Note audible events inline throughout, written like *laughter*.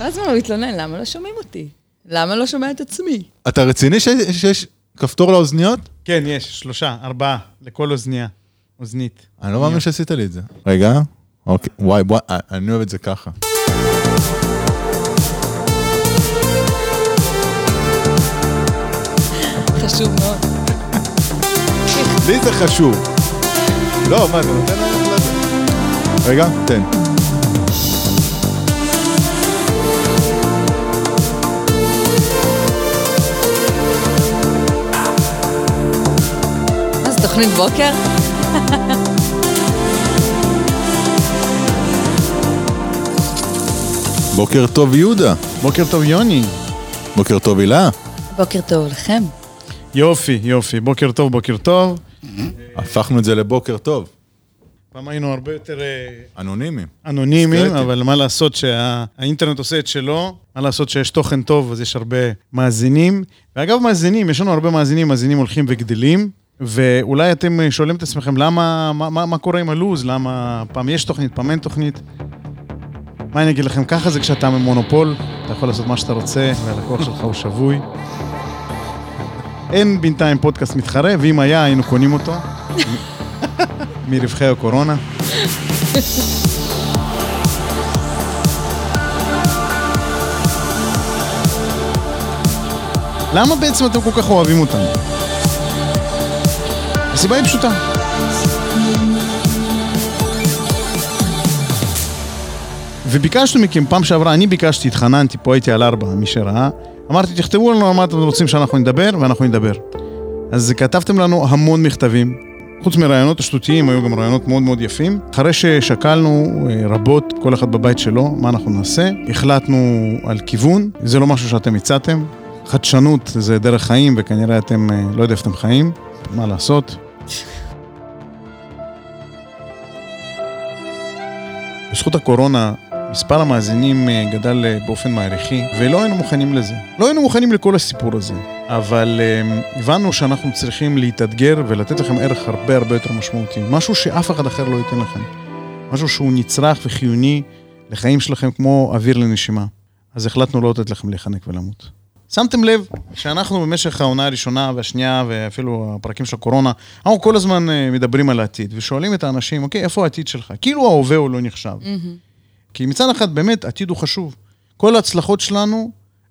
כל הזמן הוא מתלונן, למה לא שומעים אותי? למה לא שומע את עצמי? אתה רציני שיש- כפתור לאוזניות? כן, יש, שלושה, ארבעה, לכל אוזנייה. אוזנית. אני לא מאמין שעשית לי את זה. רגע, אוקיי, וואי, וואי, אני אוהב את זה ככה. חשוב מאוד. לי זה חשוב. לא, מה, אתה נותן להם לזה? רגע, תן. תוכנית בוקר? בוקר טוב יהודה. בוקר טוב, יוני. בוקר טוב הילה. בוקר טוב לכם. יופי, יופי. בוקר טוב, בוקר טוב. הפכנו את זה לבוקר טוב. פעם היינו הרבה יותר אה, אנונימי. אנונימיים, דיסקרטי. אבל מה לעשות שהאינטרנט עושה את שלו, מה לעשות שיש תוכן טוב, אז יש הרבה מאזינים. ואגב, מאזינים, יש לנו הרבה מאזינים, מאזינים הולכים וגדלים, ואולי אתם שואלים את עצמכם, למה, מה, מה, מה קורה עם הלו"ז? למה פעם יש תוכנית, פעם אין תוכנית? מה אני אגיד לכם, ככה זה כשאתה במונופול, אתה יכול לעשות מה שאתה רוצה, והלקוח שלך הוא שבוי. אין בינתיים פודקאסט מתחרה, ואם היה, היינו קונים אותו. מרווחי הקורונה. למה בעצם אתם כל כך אוהבים אותנו? הסיבה היא פשוטה. וביקשנו מכם, פעם שעברה, אני ביקשתי, התחננתי, פה הייתי על ארבע, מי שראה. אמרתי, תכתבו לנו על מה אתם רוצים שאנחנו נדבר, ואנחנו נדבר. אז כתבתם לנו המון מכתבים. חוץ מרעיונות השטותיים, היו גם רעיונות מאוד מאוד יפים. אחרי ששקלנו אה, רבות, כל אחד בבית שלו, מה אנחנו נעשה, החלטנו על כיוון, זה לא משהו שאתם הצעתם. חדשנות זה דרך חיים, וכנראה אתם, אה, לא יודע איפה אתם חיים, מה לעשות. בזכות הקורונה, מספר המאזינים אה, גדל אה, באופן מעריכי, ולא היינו מוכנים לזה. לא היינו מוכנים לכל הסיפור הזה, אבל אה, הבנו שאנחנו צריכים להתאתגר ולתת לכם ערך הרבה הרבה יותר משמעותי. משהו שאף אחד אחר לא ייתן לכם. משהו שהוא נצרך וחיוני לחיים שלכם כמו אוויר לנשימה. אז החלטנו לא לתת לכם להיחנק ולמות. שמתם לב שאנחנו במשך העונה הראשונה והשנייה ואפילו הפרקים של הקורונה, אנחנו כל הזמן אה, מדברים על העתיד ושואלים את האנשים, אוקיי, איפה העתיד שלך? כאילו ההווה הוא לא נחשב. כי מצד אחד, באמת, עתיד הוא חשוב. כל ההצלחות שלנו,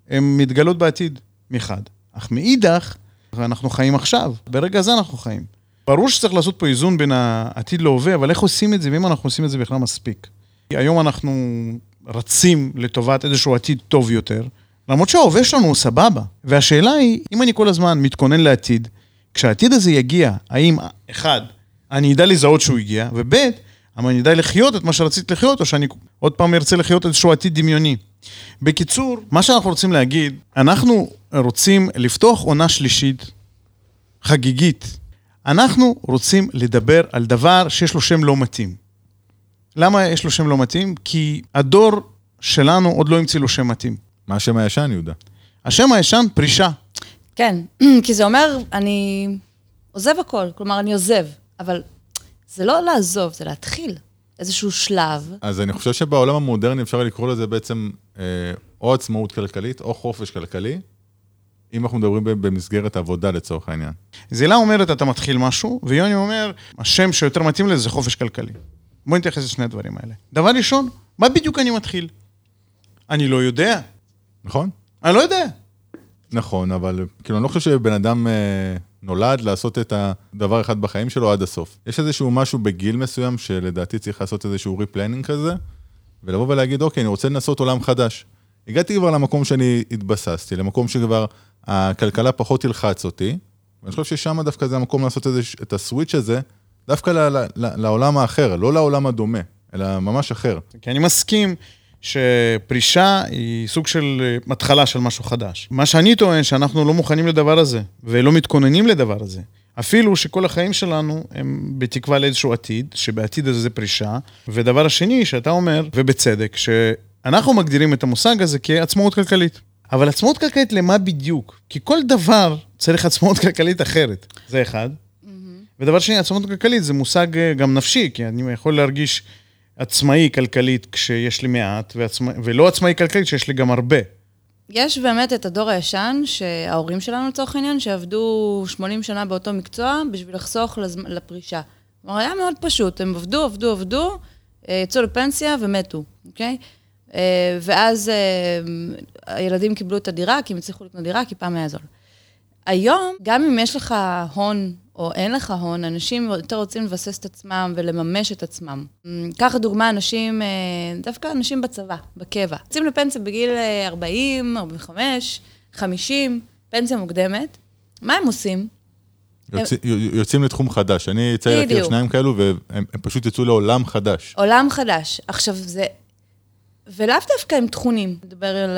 הן מתגלות בעתיד, מחד. אך מאידך, אנחנו חיים עכשיו, ברגע הזה אנחנו חיים. ברור שצריך לעשות פה איזון בין העתיד להווה, אבל איך עושים את זה, ואם אנחנו עושים את זה בכלל מספיק. כי היום אנחנו רצים לטובת איזשהו עתיד טוב יותר, למרות שההווה שלנו הוא סבבה. והשאלה היא, אם אני כל הזמן מתכונן לעתיד, כשהעתיד הזה יגיע, האם, אחד, אני אדע לזהות שהוא הגיע, וב', האם אני אדע לחיות את מה שרציתי לחיות, או שאני עוד פעם ארצה לחיות איזשהו עתיד דמיוני. בקיצור, מה שאנחנו רוצים להגיד, אנחנו רוצים לפתוח עונה שלישית, חגיגית. אנחנו רוצים לדבר על דבר שיש לו שם לא מתאים. למה יש לו שם לא מתאים? כי הדור שלנו עוד לא המציא לו שם מתאים. מה השם הישן, יהודה? השם הישן, פרישה. כן, *clears throat* כי זה אומר, אני עוזב הכל, כלומר, אני עוזב, אבל זה לא לעזוב, זה להתחיל איזשהו שלב. אז אני חושב שבעולם המודרני אפשר לקרוא לזה בעצם אה, או עצמאות כלכלית או חופש כלכלי, אם אנחנו מדברים במסגרת עבודה לצורך העניין. זילה אומרת, אתה מתחיל משהו, ויוני אומר, השם שיותר מתאים לזה זה חופש כלכלי. בואו נתייחס לשני הדברים האלה. דבר ראשון, מה בדיוק אני מתחיל? אני לא יודע. נכון? אני לא יודע. נכון, אבל כאילו, אני לא חושב שבן אדם אה, נולד לעשות את הדבר אחד בחיים שלו עד הסוף. יש איזשהו משהו בגיל מסוים שלדעתי צריך לעשות איזשהו replanning כזה, ולבוא ולהגיד, אוקיי, אני רוצה לנסות עולם חדש. הגעתי כבר למקום שאני התבססתי, למקום שכבר הכלכלה פחות תלחץ אותי, ואני חושב ששם דווקא זה המקום לעשות איזה, את הסוויץ' הזה, דווקא ל, ל, ל, לעולם האחר, לא לעולם הדומה, אלא ממש אחר. כי אני מסכים שפרישה היא סוג של אה, התחלה של משהו חדש. מה שאני טוען, שאנחנו לא מוכנים לדבר הזה, ולא מתכוננים לדבר הזה. אפילו שכל החיים שלנו הם בתקווה לאיזשהו עתיד, שבעתיד הזה זה פרישה. ודבר השני, שאתה אומר, ובצדק, שאנחנו מגדירים את המושג הזה כעצמאות כלכלית. אבל עצמאות כלכלית למה בדיוק? כי כל דבר צריך עצמאות *laughs* כלכלית אחרת. זה אחד. ודבר שני, עצמאות כלכלית זה מושג אה, גם נפשי, כי אני יכול להרגיש עצמאי כלכלית כשיש לי מעט, ועצמא... ולא עצמאי כלכלית כשיש לי גם הרבה. יש באמת את הדור הישן, שההורים שלנו לצורך העניין, שעבדו 80 שנה באותו מקצוע בשביל לחסוך לזמ... לפרישה. כלומר, היה מאוד פשוט, הם עבדו, עבדו, עבדו, אה, יצאו לפנסיה ומתו, אוקיי? אה, ואז אה, הילדים קיבלו את הדירה, כי הם הצליחו לקנות דירה, כי פעם היה זול. היום, גם אם יש לך הון או אין לך הון, אנשים יותר רוצים לבסס את עצמם ולממש את עצמם. קח דוגמה, אנשים, דווקא אנשים בצבא, בקבע. יוצאים לפנסיה בגיל 40, 45, 50, פנסיה מוקדמת. מה הם עושים? יוצא, הם... יוצאים לתחום חדש. אני לי להכיר שניים כאלו, והם פשוט יצאו לעולם חדש. עולם חדש. עכשיו, זה... ולאו דווקא הם תכונים, נדבר על,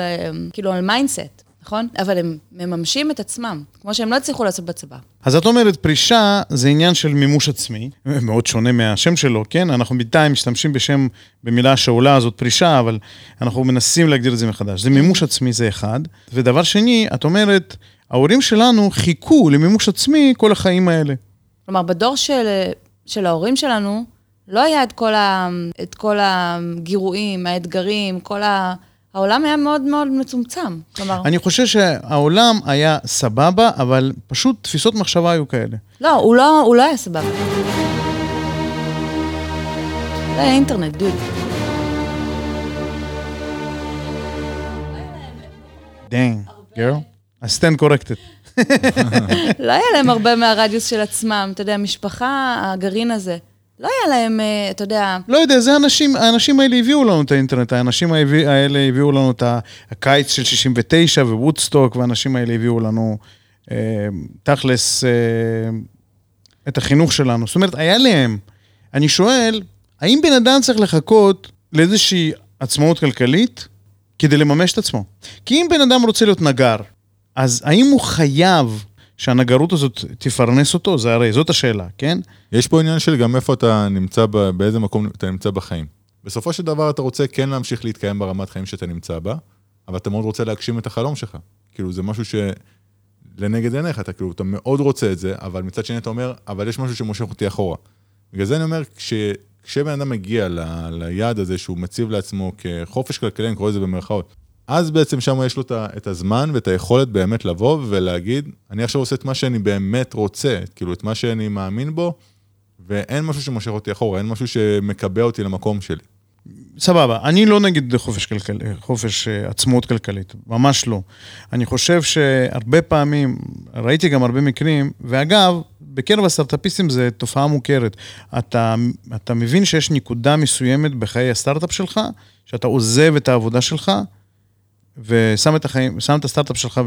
כאילו על mindset, נכון? אבל הם מממשים את עצמם, כמו שהם לא הצליחו לעשות בצבא. אז את אומרת, פרישה זה עניין של מימוש עצמי, מאוד שונה מהשם שלו, כן? אנחנו בינתיים משתמשים בשם, במילה שעולה הזאת פרישה, אבל אנחנו מנסים להגדיר את זה מחדש. זה מימוש עצמי, זה אחד. ודבר שני, את אומרת, ההורים שלנו חיכו למימוש עצמי כל החיים האלה. כלומר, בדור של, של ההורים שלנו, לא היה את כל, ה, את כל הגירויים, האתגרים, כל ה... העולם היה מאוד מאוד מצומצם, כלומר... אני חושב שהעולם היה סבבה, אבל פשוט תפיסות מחשבה היו כאלה. לא, הוא לא, הוא לא היה סבבה. לא היה אינטרנט, דוד. Dang, girl. Stand *laughs* corrected. לא היה להם הרבה מהרדיוס של עצמם, אתה יודע, משפחה, הגרעין הזה. לא היה להם, אה, אתה יודע... לא יודע, זה האנשים, האנשים האלה הביאו לנו את האינטרנט, האנשים האלה הביאו לנו את הקיץ של 69 ווודסטוק, והאנשים האלה הביאו לנו אה, תכלס אה, את החינוך שלנו. זאת אומרת, היה להם. אני שואל, האם בן אדם צריך לחכות לאיזושהי עצמאות כלכלית כדי לממש את עצמו? כי אם בן אדם רוצה להיות נגר, אז האם הוא חייב שהנגרות הזאת תפרנס אותו? זה הרי, זאת השאלה, כן? יש פה עניין של גם איפה אתה נמצא, באיזה מקום אתה נמצא בחיים. בסופו של דבר אתה רוצה כן להמשיך להתקיים ברמת חיים שאתה נמצא בה, אבל אתה מאוד רוצה להגשים את החלום שלך. כאילו, זה משהו שלנגד עיניך, אתה כאילו, אתה מאוד רוצה את זה, אבל מצד שני אתה אומר, אבל יש משהו שמושך אותי אחורה. בגלל זה אני אומר, כש, כשבן אדם מגיע ל, ליעד הזה שהוא מציב לעצמו כחופש כלכלי, אני קורא לזה במרכאות, אז בעצם שם יש לו את הזמן ואת היכולת באמת לבוא ולהגיד, אני עכשיו עושה את מה שאני באמת רוצה, כאילו את מה שאני מאמין בו, ואין משהו שמושך אותי אחורה, אין משהו שמקבע אותי למקום שלי. סבבה, אני לא נגד חופש, כלכל, חופש אה, עצמאות כלכלית, ממש לא. אני חושב שהרבה פעמים, ראיתי גם הרבה מקרים, ואגב, בקרב הסטארט-אפיסטים זו תופעה מוכרת. אתה, אתה מבין שיש נקודה מסוימת בחיי הסטארט-אפ שלך, שאתה עוזב את העבודה שלך, ושם את החיים, שם את הסטארט-אפ שלך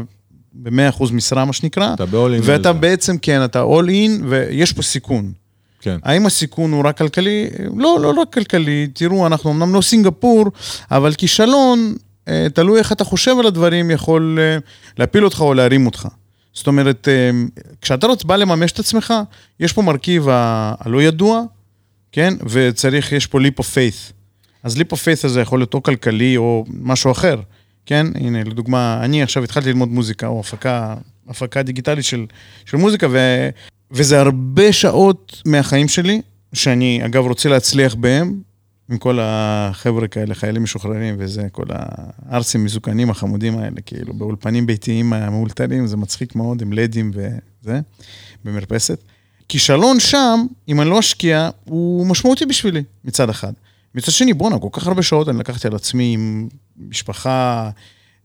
ב-100% משרה, מה שנקרא. אתה ב-all in. ואתה בעצם, כן, אתה all in, ויש פה סיכון. כן. האם הסיכון הוא רק כלכלי? לא, לא רק כלכלי. תראו, אנחנו אמנם לא סינגפור, אבל כישלון, אה, תלוי איך אתה חושב על הדברים, יכול אה, להפיל אותך או להרים אותך. זאת אומרת, אה, כשאתה רוצה בא לממש את עצמך, יש פה מרכיב הלא ידוע, כן? וצריך, יש פה leap of faith. אז leap of faith הזה יכול להיות או כלכלי או משהו אחר. כן? הנה, לדוגמה, אני עכשיו התחלתי ללמוד מוזיקה, או הפקה, הפקה דיגיטלית של, של מוזיקה, ו, וזה הרבה שעות מהחיים שלי, שאני אגב רוצה להצליח בהם, עם כל החבר'ה כאלה, חיילים משוחררים וזה, כל הארסים מזוקנים החמודים האלה, כאילו, באולפנים ביתיים המאולתרים, זה מצחיק מאוד, עם לדים וזה, במרפסת. כישלון שם, אם אני לא אשקיע, הוא משמעותי בשבילי, מצד אחד. מצד שני, בואנה, כל כך הרבה שעות אני לקחתי על עצמי עם משפחה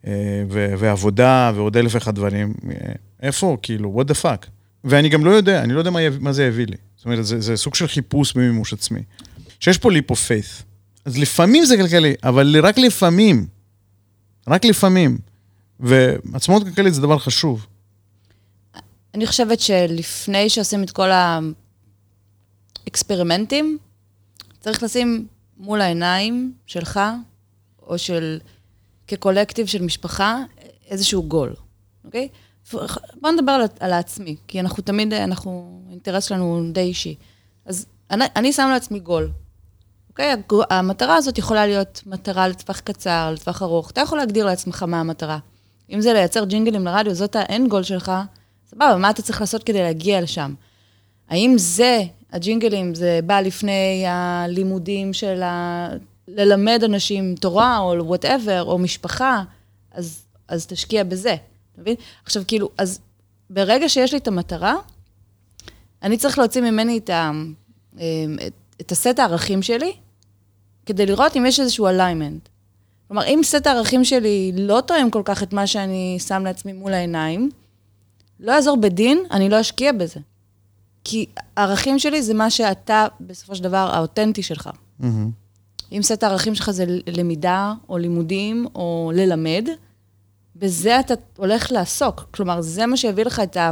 אה, ועבודה ועוד אלף ואחד דברים. אה, איפה? כאילו, what the fuck? ואני גם לא יודע, אני לא יודע מה, מה זה יביא לי. זאת אומרת, זה, זה סוג של חיפוש במימוש עצמי. שיש פה ליפו פייס. אז לפעמים זה כלכלי, אבל רק לפעמים. רק לפעמים. ועצמאות כלכלית זה דבר חשוב. אני חושבת שלפני שעושים את כל האקספרימנטים, צריך לשים מול העיניים שלך, או של, כקולקטיב של משפחה, איזשהו גול, אוקיי? בוא נדבר על, על העצמי, כי אנחנו תמיד, אנחנו, האינטרס שלנו די אישי. אז אני, אני שם לעצמי גול, אוקיי? המטרה הזאת יכולה להיות מטרה לטווח קצר, לטווח ארוך. אתה יכול להגדיר לעצמך מה המטרה. אם זה לייצר ג'ינגלים לרדיו, זאת ה end goal שלך, סבבה, מה אתה צריך לעשות כדי להגיע לשם? האם זה הג'ינגלים זה בא לפני הלימודים של ה... ללמד אנשים תורה, או whatever, או משפחה, אז, אז תשקיע בזה, אתה מבין? עכשיו, כאילו, אז ברגע שיש לי את המטרה, אני צריך להוציא ממני את, ה, את, את הסט הערכים שלי, כדי לראות אם יש איזשהו אליימנט. כלומר, אם סט הערכים שלי לא תואם כל כך את מה שאני שם לעצמי מול העיניים, לא יעזור בדין, אני לא אשקיע בזה. כי הערכים שלי זה מה שאתה, בסופו של דבר, האותנטי שלך. Mm-hmm. אם סט הערכים שלך זה למידה, או לימודים, או ללמד, בזה אתה הולך לעסוק. כלומר, זה מה שיביא לך את, ה,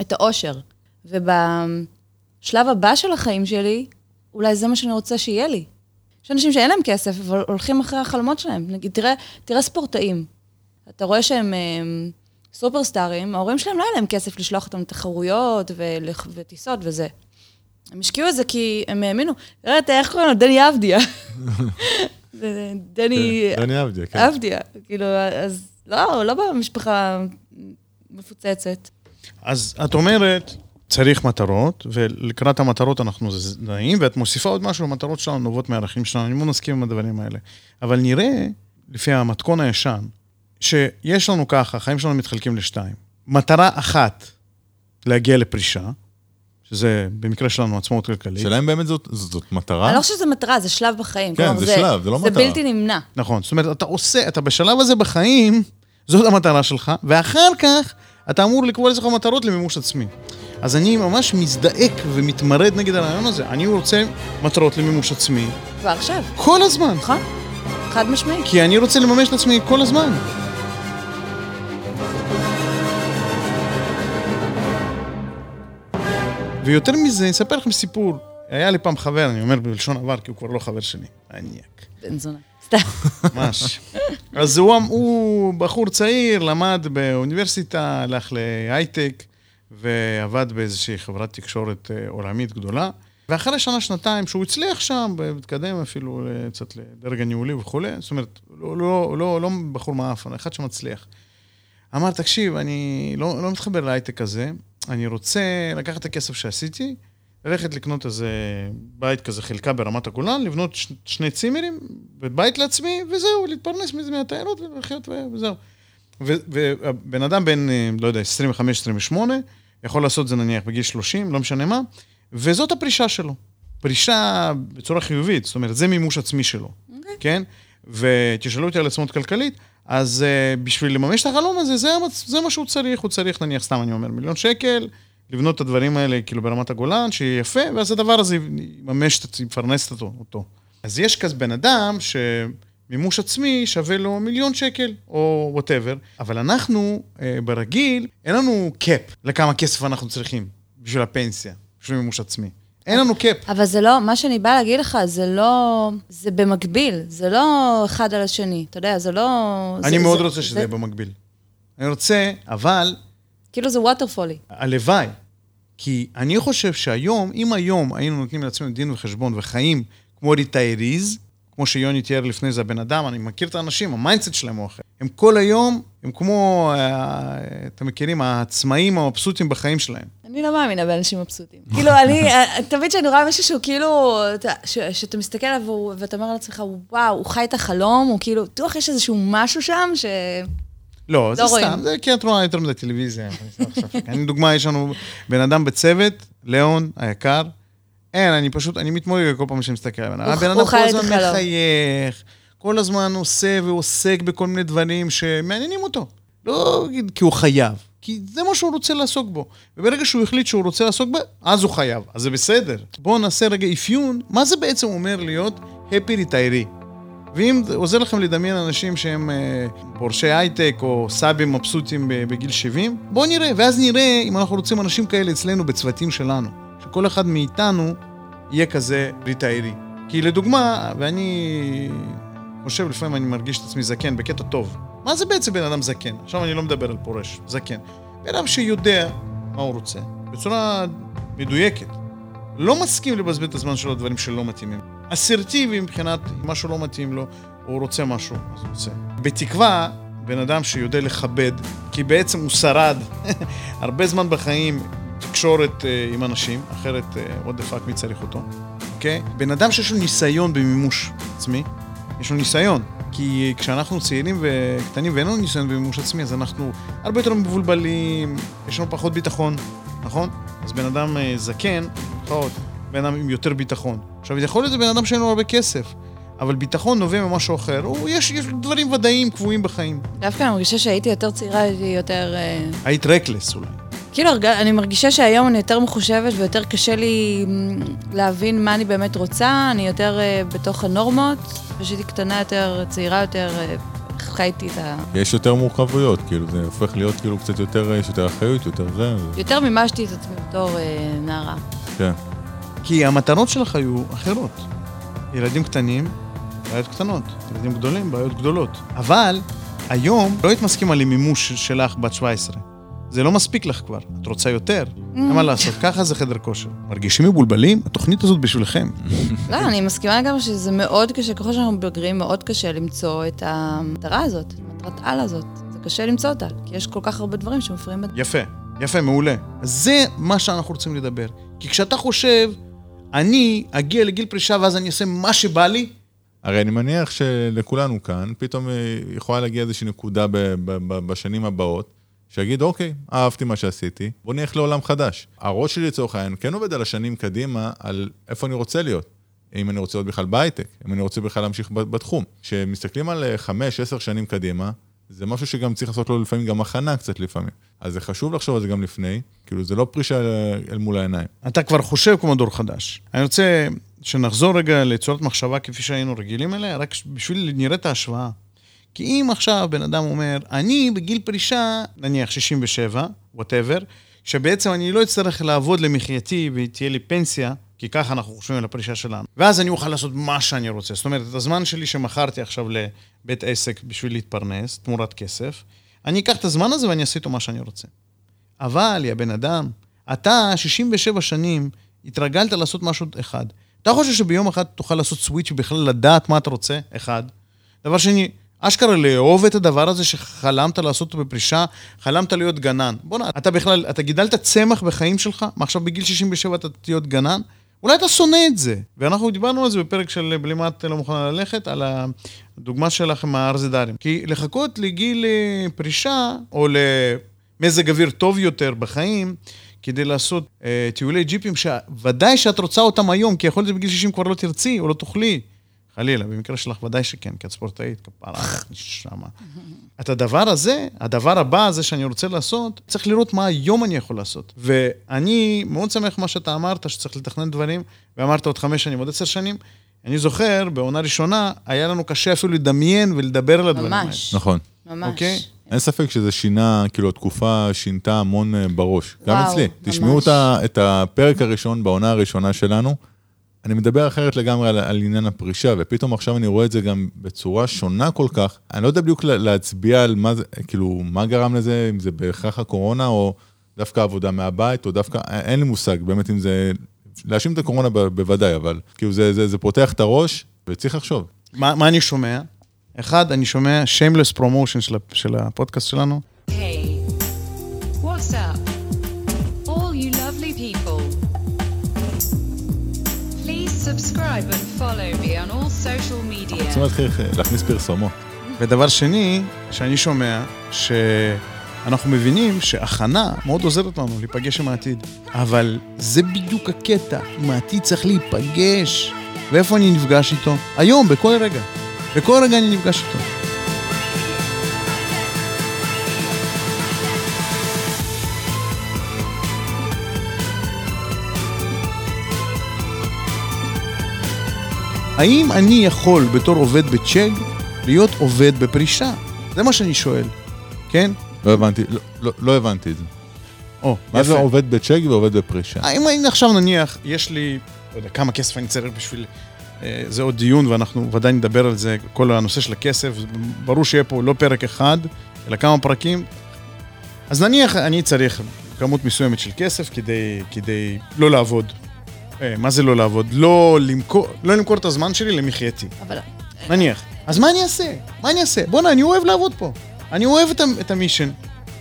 את האושר. ובשלב הבא של החיים שלי, אולי זה מה שאני רוצה שיהיה לי. יש אנשים שאין להם כסף, אבל הולכים אחרי החלומות שלהם. נגיד, תראה, תראה ספורטאים. אתה רואה שהם הם, סופרסטארים, ההורים שלהם לא היה להם כסף לשלוח אותם לתחרויות וטיסות וזה. הם השקיעו את זה כי הם האמינו. תראה, איך קוראים לו? דני אבדיה. *laughs* דני... כן, דני אבדיה, כן. אבדיה. כאילו, אז לא, לא במשפחה מפוצצת. אז את אומרת, צריך מטרות, ולקראת המטרות אנחנו נעים, ואת מוסיפה עוד משהו, המטרות שלנו נובעות מהערכים שלנו, אני מאוד מסכים עם הדברים האלה. אבל נראה, לפי המתכון הישן, שיש לנו ככה, החיים שלנו מתחלקים לשתיים. מטרה אחת, להגיע לפרישה, שזה במקרה שלנו עצמאות כלכלית. שאלה אם באמת זאת, זאת מטרה? אני לא חושבת שזה מטרה, זה שלב בחיים. כן, זה, זה שלב, זה לא זה מטרה. זה בלתי נמנע. נכון, זאת אומרת, אתה עושה, אתה בשלב הזה בחיים, זאת המטרה שלך, ואחר כך אתה אמור לקבוע לעצמך מטרות למימוש עצמי. אז אני ממש מזדעק ומתמרד נגד הרעיון הזה. אני רוצה מטרות למימוש עצמי. כבר עכשיו. כל הזמן. נכון, חד משמעית. כי אני רוצה לממש את עצמי כל הזמן. ויותר מזה, אני אספר לכם סיפור. היה לי פעם חבר, אני אומר בלשון עבר, כי הוא כבר לא חבר שלי. מניאק. בן זונה. סתם. *laughs* ממש. אז הוא, הוא בחור צעיר, למד באוניברסיטה, הלך להייטק, ועבד באיזושהי חברת תקשורת אה, עולמית גדולה. ואחרי שנה-שנתיים שהוא הצליח שם, והתקדם אפילו קצת לדרג הניהולי וכולי, זאת אומרת, לא, לא, לא, לא בחור מעפן, אחד שמצליח. אמר, תקשיב, אני לא, לא מתחבר להייטק הזה, אני רוצה לקחת את הכסף שעשיתי, ללכת לקנות איזה בית כזה, חלקה ברמת הגולן, לבנות ש, שני צימרים, ובית לעצמי, וזהו, להתפרנס מזה מהתיירות ולחיות וזהו. ובן אדם בן, לא יודע, 25-28, יכול לעשות את זה נניח בגיל 30, לא משנה מה, וזאת הפרישה שלו. פרישה בצורה חיובית, זאת אומרת, זה מימוש עצמי שלו, okay. אוקיי. כן? ותשאלו אותי על עצמאות כלכלית, אז אה, בשביל לממש את החלום הזה, זה, זה מה שהוא צריך, הוא צריך נניח, סתם אני אומר, מיליון שקל, לבנות את הדברים האלה כאילו ברמת הגולן, שיהיה יפה, ואז הדבר הזה יממש, יפרנס אותו. אז יש כזה בן אדם שמימוש עצמי שווה לו מיליון שקל, או whatever, אבל אנחנו, אה, ברגיל, אין לנו cap לכמה כסף אנחנו צריכים בשביל הפנסיה, בשביל מימוש עצמי. אין לנו cap. אבל זה לא, מה שאני באה להגיד לך, זה לא, זה במקביל, זה לא אחד על השני, אתה יודע, זה לא... אני זה, מאוד זה, רוצה שזה יהיה במקביל. אני רוצה, אבל... כאילו זה waterfall י. הלוואי. כי אני חושב שהיום, אם היום היינו נותנים לעצמנו דין וחשבון וחיים כמו retirees, כמו שיוני תיאר לפני זה הבן אדם, אני מכיר את האנשים, ה mindset שלהם הוא אחר. הם כל היום, הם כמו, אה, אתם מכירים, העצמאים המבסוטים בחיים שלהם. אני לא מאמינה באנשים מבסוטים. כאילו, אני, תמיד כשאני רואה מישהו שהוא כאילו, שאתה מסתכל עליו ואתה אומר לעצמך, וואו, הוא חי את החלום, הוא כאילו, בטוח יש איזשהו משהו שם ש... לא, זה סתם, זה כי את רואה יותר מדי טלוויזיה. אני דוגמה, יש לנו בן אדם בצוות, ליאון היקר, אין, אני פשוט, אני מתמודד כל פעם שאני מסתכל עליו. הבן אדם כל הזמן מחייך, כל הזמן עושה ועוסק בכל מיני דברים שמעניינים אותו. לא כי הוא חייב, כי זה מה שהוא רוצה לעסוק בו. וברגע שהוא החליט שהוא רוצה לעסוק בו, אז הוא חייב, אז זה בסדר. בואו נעשה רגע אפיון, מה זה בעצם אומר להיות הפי ריטיירי? ואם עוזר לכם לדמיין אנשים שהם אה, פורשי הייטק או סאבים מבסוטים בגיל 70, בואו נראה, ואז נראה אם אנחנו רוצים אנשים כאלה אצלנו בצוותים שלנו. שכל אחד מאיתנו יהיה כזה ריטיירי. כי לדוגמה, ואני חושב, לפעמים אני מרגיש את עצמי זקן בקטע טוב. מה זה בעצם בן אדם זקן? עכשיו אני לא מדבר על פורש, זקן. בן אדם שיודע מה הוא רוצה, בצורה מדויקת. לא מסכים לבזבז את הזמן שלו על דברים שלא מתאימים. אסרטיבי מבחינת משהו לא מתאים לו, הוא רוצה משהו, אז הוא רוצה. בתקווה, בן אדם שיודע לכבד, כי בעצם הוא שרד *laughs* הרבה זמן בחיים תקשורת אה, עם אנשים, אחרת, אה, what the fuck, מי צריך אותו, אוקיי? בן אדם שיש לו ניסיון במימוש עצמי, יש לו ניסיון. כי כשאנחנו צעירים וקטנים ואין לנו ניסיון במימוש עצמי, אז אנחנו הרבה יותר מבולבלים, יש לנו פחות ביטחון, נכון? אז בן אדם אה, זקן, לפחות, בן אדם עם יותר ביטחון. עכשיו, יכול להיות זה בן אדם שאין לו הרבה כסף, אבל ביטחון נובע ממשהו אחר. הוא, יש, יש דברים ודאיים קבועים בחיים. דווקא אני מרגישה שהייתי יותר צעירה, הייתי יותר... אה, היית רקלס אולי. כאילו, אני מרגישה שהיום אני יותר מחושבת ויותר קשה לי מ, להבין מה אני באמת רוצה, אני יותר אה, בתוך הנורמות, כשהייתי קטנה יותר, צעירה יותר, אה, חייתי את ה... יש יותר מורכבויות, כאילו, זה הופך להיות כאילו קצת יותר, יש יותר אחריות, יותר זה, יותר מימשתי את עצמי בתור אה, נערה. כן. כי המטרות שלך היו אחרות. ילדים קטנים, בעיות קטנות. ילדים גדולים, בעיות גדולות. אבל היום לא היית מסכימה למימוש שלך בת 17. זה לא מספיק לך כבר, את רוצה יותר. אין מה לעשות, ככה זה חדר כושר. מרגישים מבולבלים? התוכנית הזאת בשבילכם. *laughs* לא, אני מסכימה גם שזה מאוד קשה, ככל שאנחנו בוגרים, מאוד קשה למצוא את המטרה הזאת, את מטרת על הזאת. זה קשה למצוא אותה, כי יש כל כך הרבה דברים שמפריעים בדרך. יפה, יפה, מעולה. זה מה שאנחנו רוצים לדבר. כי כשאתה חושב, אני אגיע לגיל פרישה ואז אני אעשה מה שבא לי, הרי אני מניח שלכולנו כאן, פתאום אה, יכולה להגיע איזושהי נקודה ב- ב- ב- בשנים הבאות, שיגיד, אוקיי, אהבתי מה שעשיתי, בוא נלך לעולם חדש. הראש שלי לצורך העניין כן עובד על השנים קדימה, על איפה אני רוצה להיות. אם אני רוצה להיות בכלל בהייטק, אם אני רוצה בכלל להמשיך בתחום. כשמסתכלים על אה, חמש, עשר שנים קדימה, זה משהו שגם צריך לעשות לו לפעמים גם הכנה קצת לפעמים. אז זה חשוב לחשוב על זה גם לפני, כאילו זה לא פרישה אל- אל מול העיניים. אתה כבר חושב כמו דור חדש. אני רוצה שנחזור רגע לצורת מחשבה כפי שהיינו רגילים אליה, רק בשביל נראה את ההשוואה. כי אם עכשיו בן אדם אומר, אני בגיל פרישה, נניח 67, וואטאבר, שבעצם אני לא אצטרך לעבוד למחייתי ותהיה לי פנסיה, כי ככה אנחנו חושבים על הפרישה שלנו. ואז אני אוכל לעשות מה שאני רוצה. זאת אומרת, את הזמן שלי שמכרתי עכשיו לבית עסק בשביל להתפרנס, תמורת כסף, אני אקח את הזמן הזה ואני אעשה איתו מה שאני רוצה. אבל, יא בן אדם, אתה 67 שנים התרגלת לעשות משהו אחד. אתה חושב שביום אחד תוכל לעשות סוויץ' ובכלל לדעת מה אתה רוצה? אחד. דבר שני, אשכרה לאהוב את הדבר הזה שחלמת לעשות אותו בפרישה, חלמת להיות גנן. בוא'נה, אתה בכלל, אתה גידלת צמח בחיים שלך, מה עכשיו בגיל 67 אתה תהיה גנן? אולי אתה שונא את זה. ואנחנו דיברנו על זה בפרק של בלימת לא מוכנה ללכת, על הדוגמה שלך עם הארזדרים. כי לחכות לגיל אה, פרישה, או למזג אוויר טוב יותר בחיים, כדי לעשות אה, טיולי ג'יפים, שוודאי שאת רוצה אותם היום, כי יכול להיות שבגיל 60 כבר לא תרצי או לא תוכלי. חלילה, במקרה שלך ודאי שכן, כי את ספורטאית, כפרה, נשמה. את הדבר הזה, הדבר הבא הזה שאני רוצה לעשות, צריך לראות מה היום אני יכול לעשות. ואני מאוד שמח מה שאתה אמרת, שצריך לתכנן דברים, ואמרת עוד חמש שנים, עוד עשר שנים. אני זוכר, בעונה ראשונה, היה לנו קשה אפילו לדמיין ולדבר על הדברים האלה. ממש. נכון. ממש. אוקיי. אין ספק שזה שינה, כאילו התקופה שינתה המון אה, בראש. גם וואו, אצלי. ממש. תשמעו את הפרק הראשון בעונה הראשונה שלנו. אני מדבר אחרת לגמרי על, על עניין הפרישה, ופתאום עכשיו אני רואה את זה גם בצורה שונה כל כך. אני לא יודע בדיוק לה- להצביע על מה זה, כאילו, מה גרם לזה, אם זה בהכרח הקורונה, או דווקא עבודה מהבית, או דווקא, אין לי מושג, באמת, אם זה... להאשים את הקורונה ב- בוודאי, אבל כאילו זה, זה, זה פותח את הראש, וצריך לחשוב. מה, מה אני שומע? אחד, אני שומע shameless promotion של, של הפודקאסט שלנו. רוצים להתחיל להכניס פרסומות. ודבר שני, שאני שומע, שאנחנו מבינים שהכנה מאוד עוזרת לנו להיפגש עם העתיד. אבל זה בדיוק הקטע, עם העתיד צריך להיפגש. ואיפה אני נפגש איתו? היום, בכל רגע. בכל רגע אני נפגש איתו. האם אני יכול בתור עובד בצ'ק להיות עובד בפרישה? זה מה שאני שואל, כן? לא הבנתי, לא, לא, לא הבנתי את זה. או, מה זה עובד בצ'ק ועובד בפרישה? האם אני עכשיו נניח, יש לי, לא יודע, כמה כסף אני צריך בשביל... אה, זה עוד דיון ואנחנו ודאי נדבר על זה, כל הנושא של הכסף, ברור שיהיה פה לא פרק אחד, אלא כמה פרקים. אז נניח אני צריך כמות מסוימת של כסף כדי, כדי לא לעבוד. אה, מה זה לא לעבוד? לא למכור, לא למכור את הזמן שלי למחייתי. אבל נניח. אז מה אני אעשה? מה אני אעשה? בואנה, אני אוהב לעבוד פה. אני אוהב את, את המישן.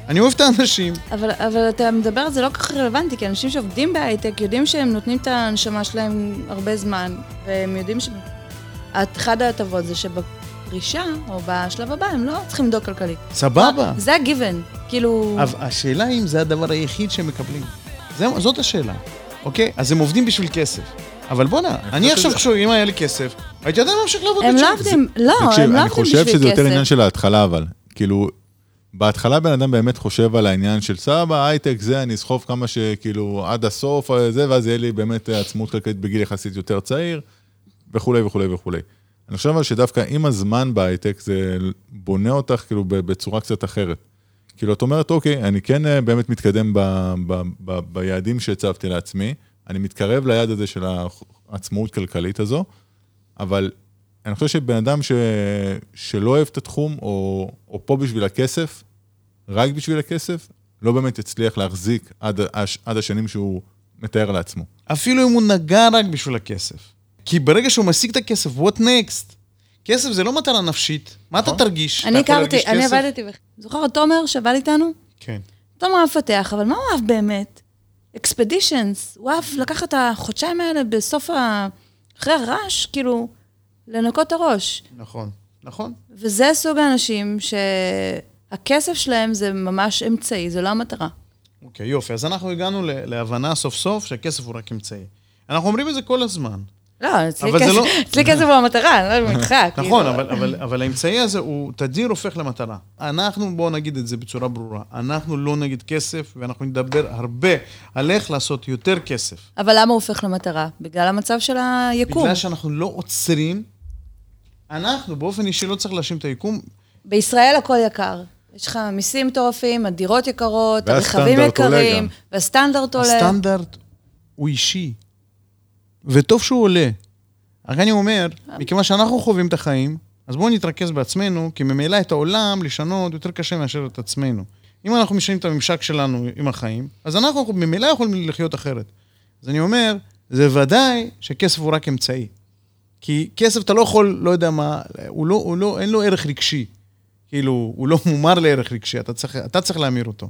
אני אוהב את האנשים. אבל, אבל אתה מדבר על זה לא כל כך רלוונטי, כי אנשים שעובדים בהייטק יודעים שהם נותנים את הנשמה שלהם הרבה זמן, והם יודעים שאחד ההטבות זה שבפרישה, או בשלב הבא, הם לא צריכים לדאוג כלכלית. סבבה. זה הגיוון, כאילו... אבל השאלה אם זה הדבר היחיד שהם מקבלים. זה, זאת השאלה, אוקיי? אז הם עובדים בשביל כסף. אבל בואנה, אני עכשיו חושב, אם היה לי כסף, הייתי עדיין ממשיך לעבוד הם לא בצ'ק. עובדים, לא, תקשיב, הם לא אני עובדים חושב בשביל שזה יותר עניין כסף. של ההתחלה, אבל. כאילו, בהתחלה בן אדם באמת חושב על העניין של סבא, הייטק זה, אני אסחוב כמה שכאילו עד הסוף, אה, זה, ואז יהיה לי באמת אה, עצמאות כלכלית בגיל יחסית יותר צעיר, וכולי וכולי וכולי. אני חושב אבל שדווקא עם הזמן בהייטק, זה בונה אותך כאילו ב- בצורה קצת אחרת. כאילו, את אומרת, אוקיי, אני כן אה, באמת מתקדם ב, ב, ב, ביעדים שהצבתי לעצמי, אני מתקרב ליעד הזה של העצמאות כלכלית הזו, אבל אני חושב שבן אדם ש... שלא אוהב את התחום, או, או פה בשביל הכסף, רק בשביל הכסף, לא באמת יצליח להחזיק עד. עד השנים שהוא מתאר לעצמו. אפילו אם הוא נגע רק בשביל הכסף. כי ברגע שהוא משיג את הכסף, what next? כסף זה לא מטרה נפשית. מה אתה נכון. תרגיש? אני הכרתי, אני? עבדתי, זוכר, תומר שעבד איתנו? כן. תומר היה מפתח, אבל מה הוא אהב באמת? אקספדישנס. הוא אהב לקחת את החודשיים האלה בסוף ה... אחרי הרעש, כאילו, לנקות את הראש. נכון, נכון. וזה סוג האנשים שהכסף שלהם זה ממש אמצעי, זה לא המטרה. אוקיי, יופי. אז אנחנו הגענו להבנה סוף סוף שהכסף הוא רק אמצעי. אנחנו אומרים את זה כל הזמן. לא, אצלי כסף, לא- אצלי כסף הוא המטרה, אני לא יודעת איתך. *laughs* נכון, כאילו. אבל, אבל, אבל האמצעי הזה הוא תדיר הופך למטרה. אנחנו, בואו נגיד את זה בצורה ברורה, אנחנו לא נגד כסף, ואנחנו נדבר הרבה על איך לעשות יותר כסף. אבל למה הוא הופך למטרה? בגלל המצב של היקום. בגלל שאנחנו לא עוצרים, אנחנו באופן אישי לא צריך להאשים את היקום. בישראל הכל יקר. יש לך מיסים מטורפים, הדירות יקרות, הרכבים יקרים. והסטנדרט עולה. הסטנדרט הוא אישי, וטוב שהוא עולה. רק אני אומר, מכיוון שאנחנו חווים את החיים, אז בואו נתרכז בעצמנו, כי ממילא את העולם לשנות יותר קשה מאשר את עצמנו. אם אנחנו משנים את הממשק שלנו עם החיים, אז אנחנו ממילא יכולים לחיות אחרת. אז אני אומר, זה ודאי שכסף הוא רק אמצעי. כי כסף אתה לא יכול, לא יודע מה, הוא לא, הוא לא, אין לו ערך רגשי. כאילו, הוא לא מומר לערך רגשי, אתה צריך, אתה צריך להמיר אותו.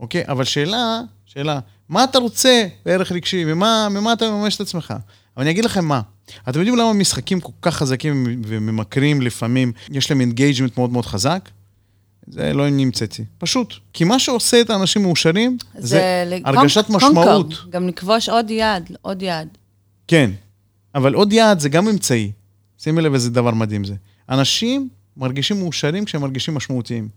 אוקיי? אבל שאלה, שאלה, מה אתה רוצה בערך רגשי? ממה, ממה אתה מממש את עצמך? אבל אני אגיד לכם מה, אתם יודעים למה משחקים כל כך חזקים וממכרים לפעמים, יש להם engagement מאוד מאוד חזק? זה לא נמצאתי. פשוט. כי מה שעושה את האנשים מאושרים, זה, ל- הרגשת קונק- משמעות. קונקורד. גם לכבוש עוד יעד, עוד יעד. כן, אבל עוד יעד זה גם אמצעי. שימי לב איזה דבר מדהים זה. אנשים מרגישים מאושרים כשהם מרגישים משמעותיים.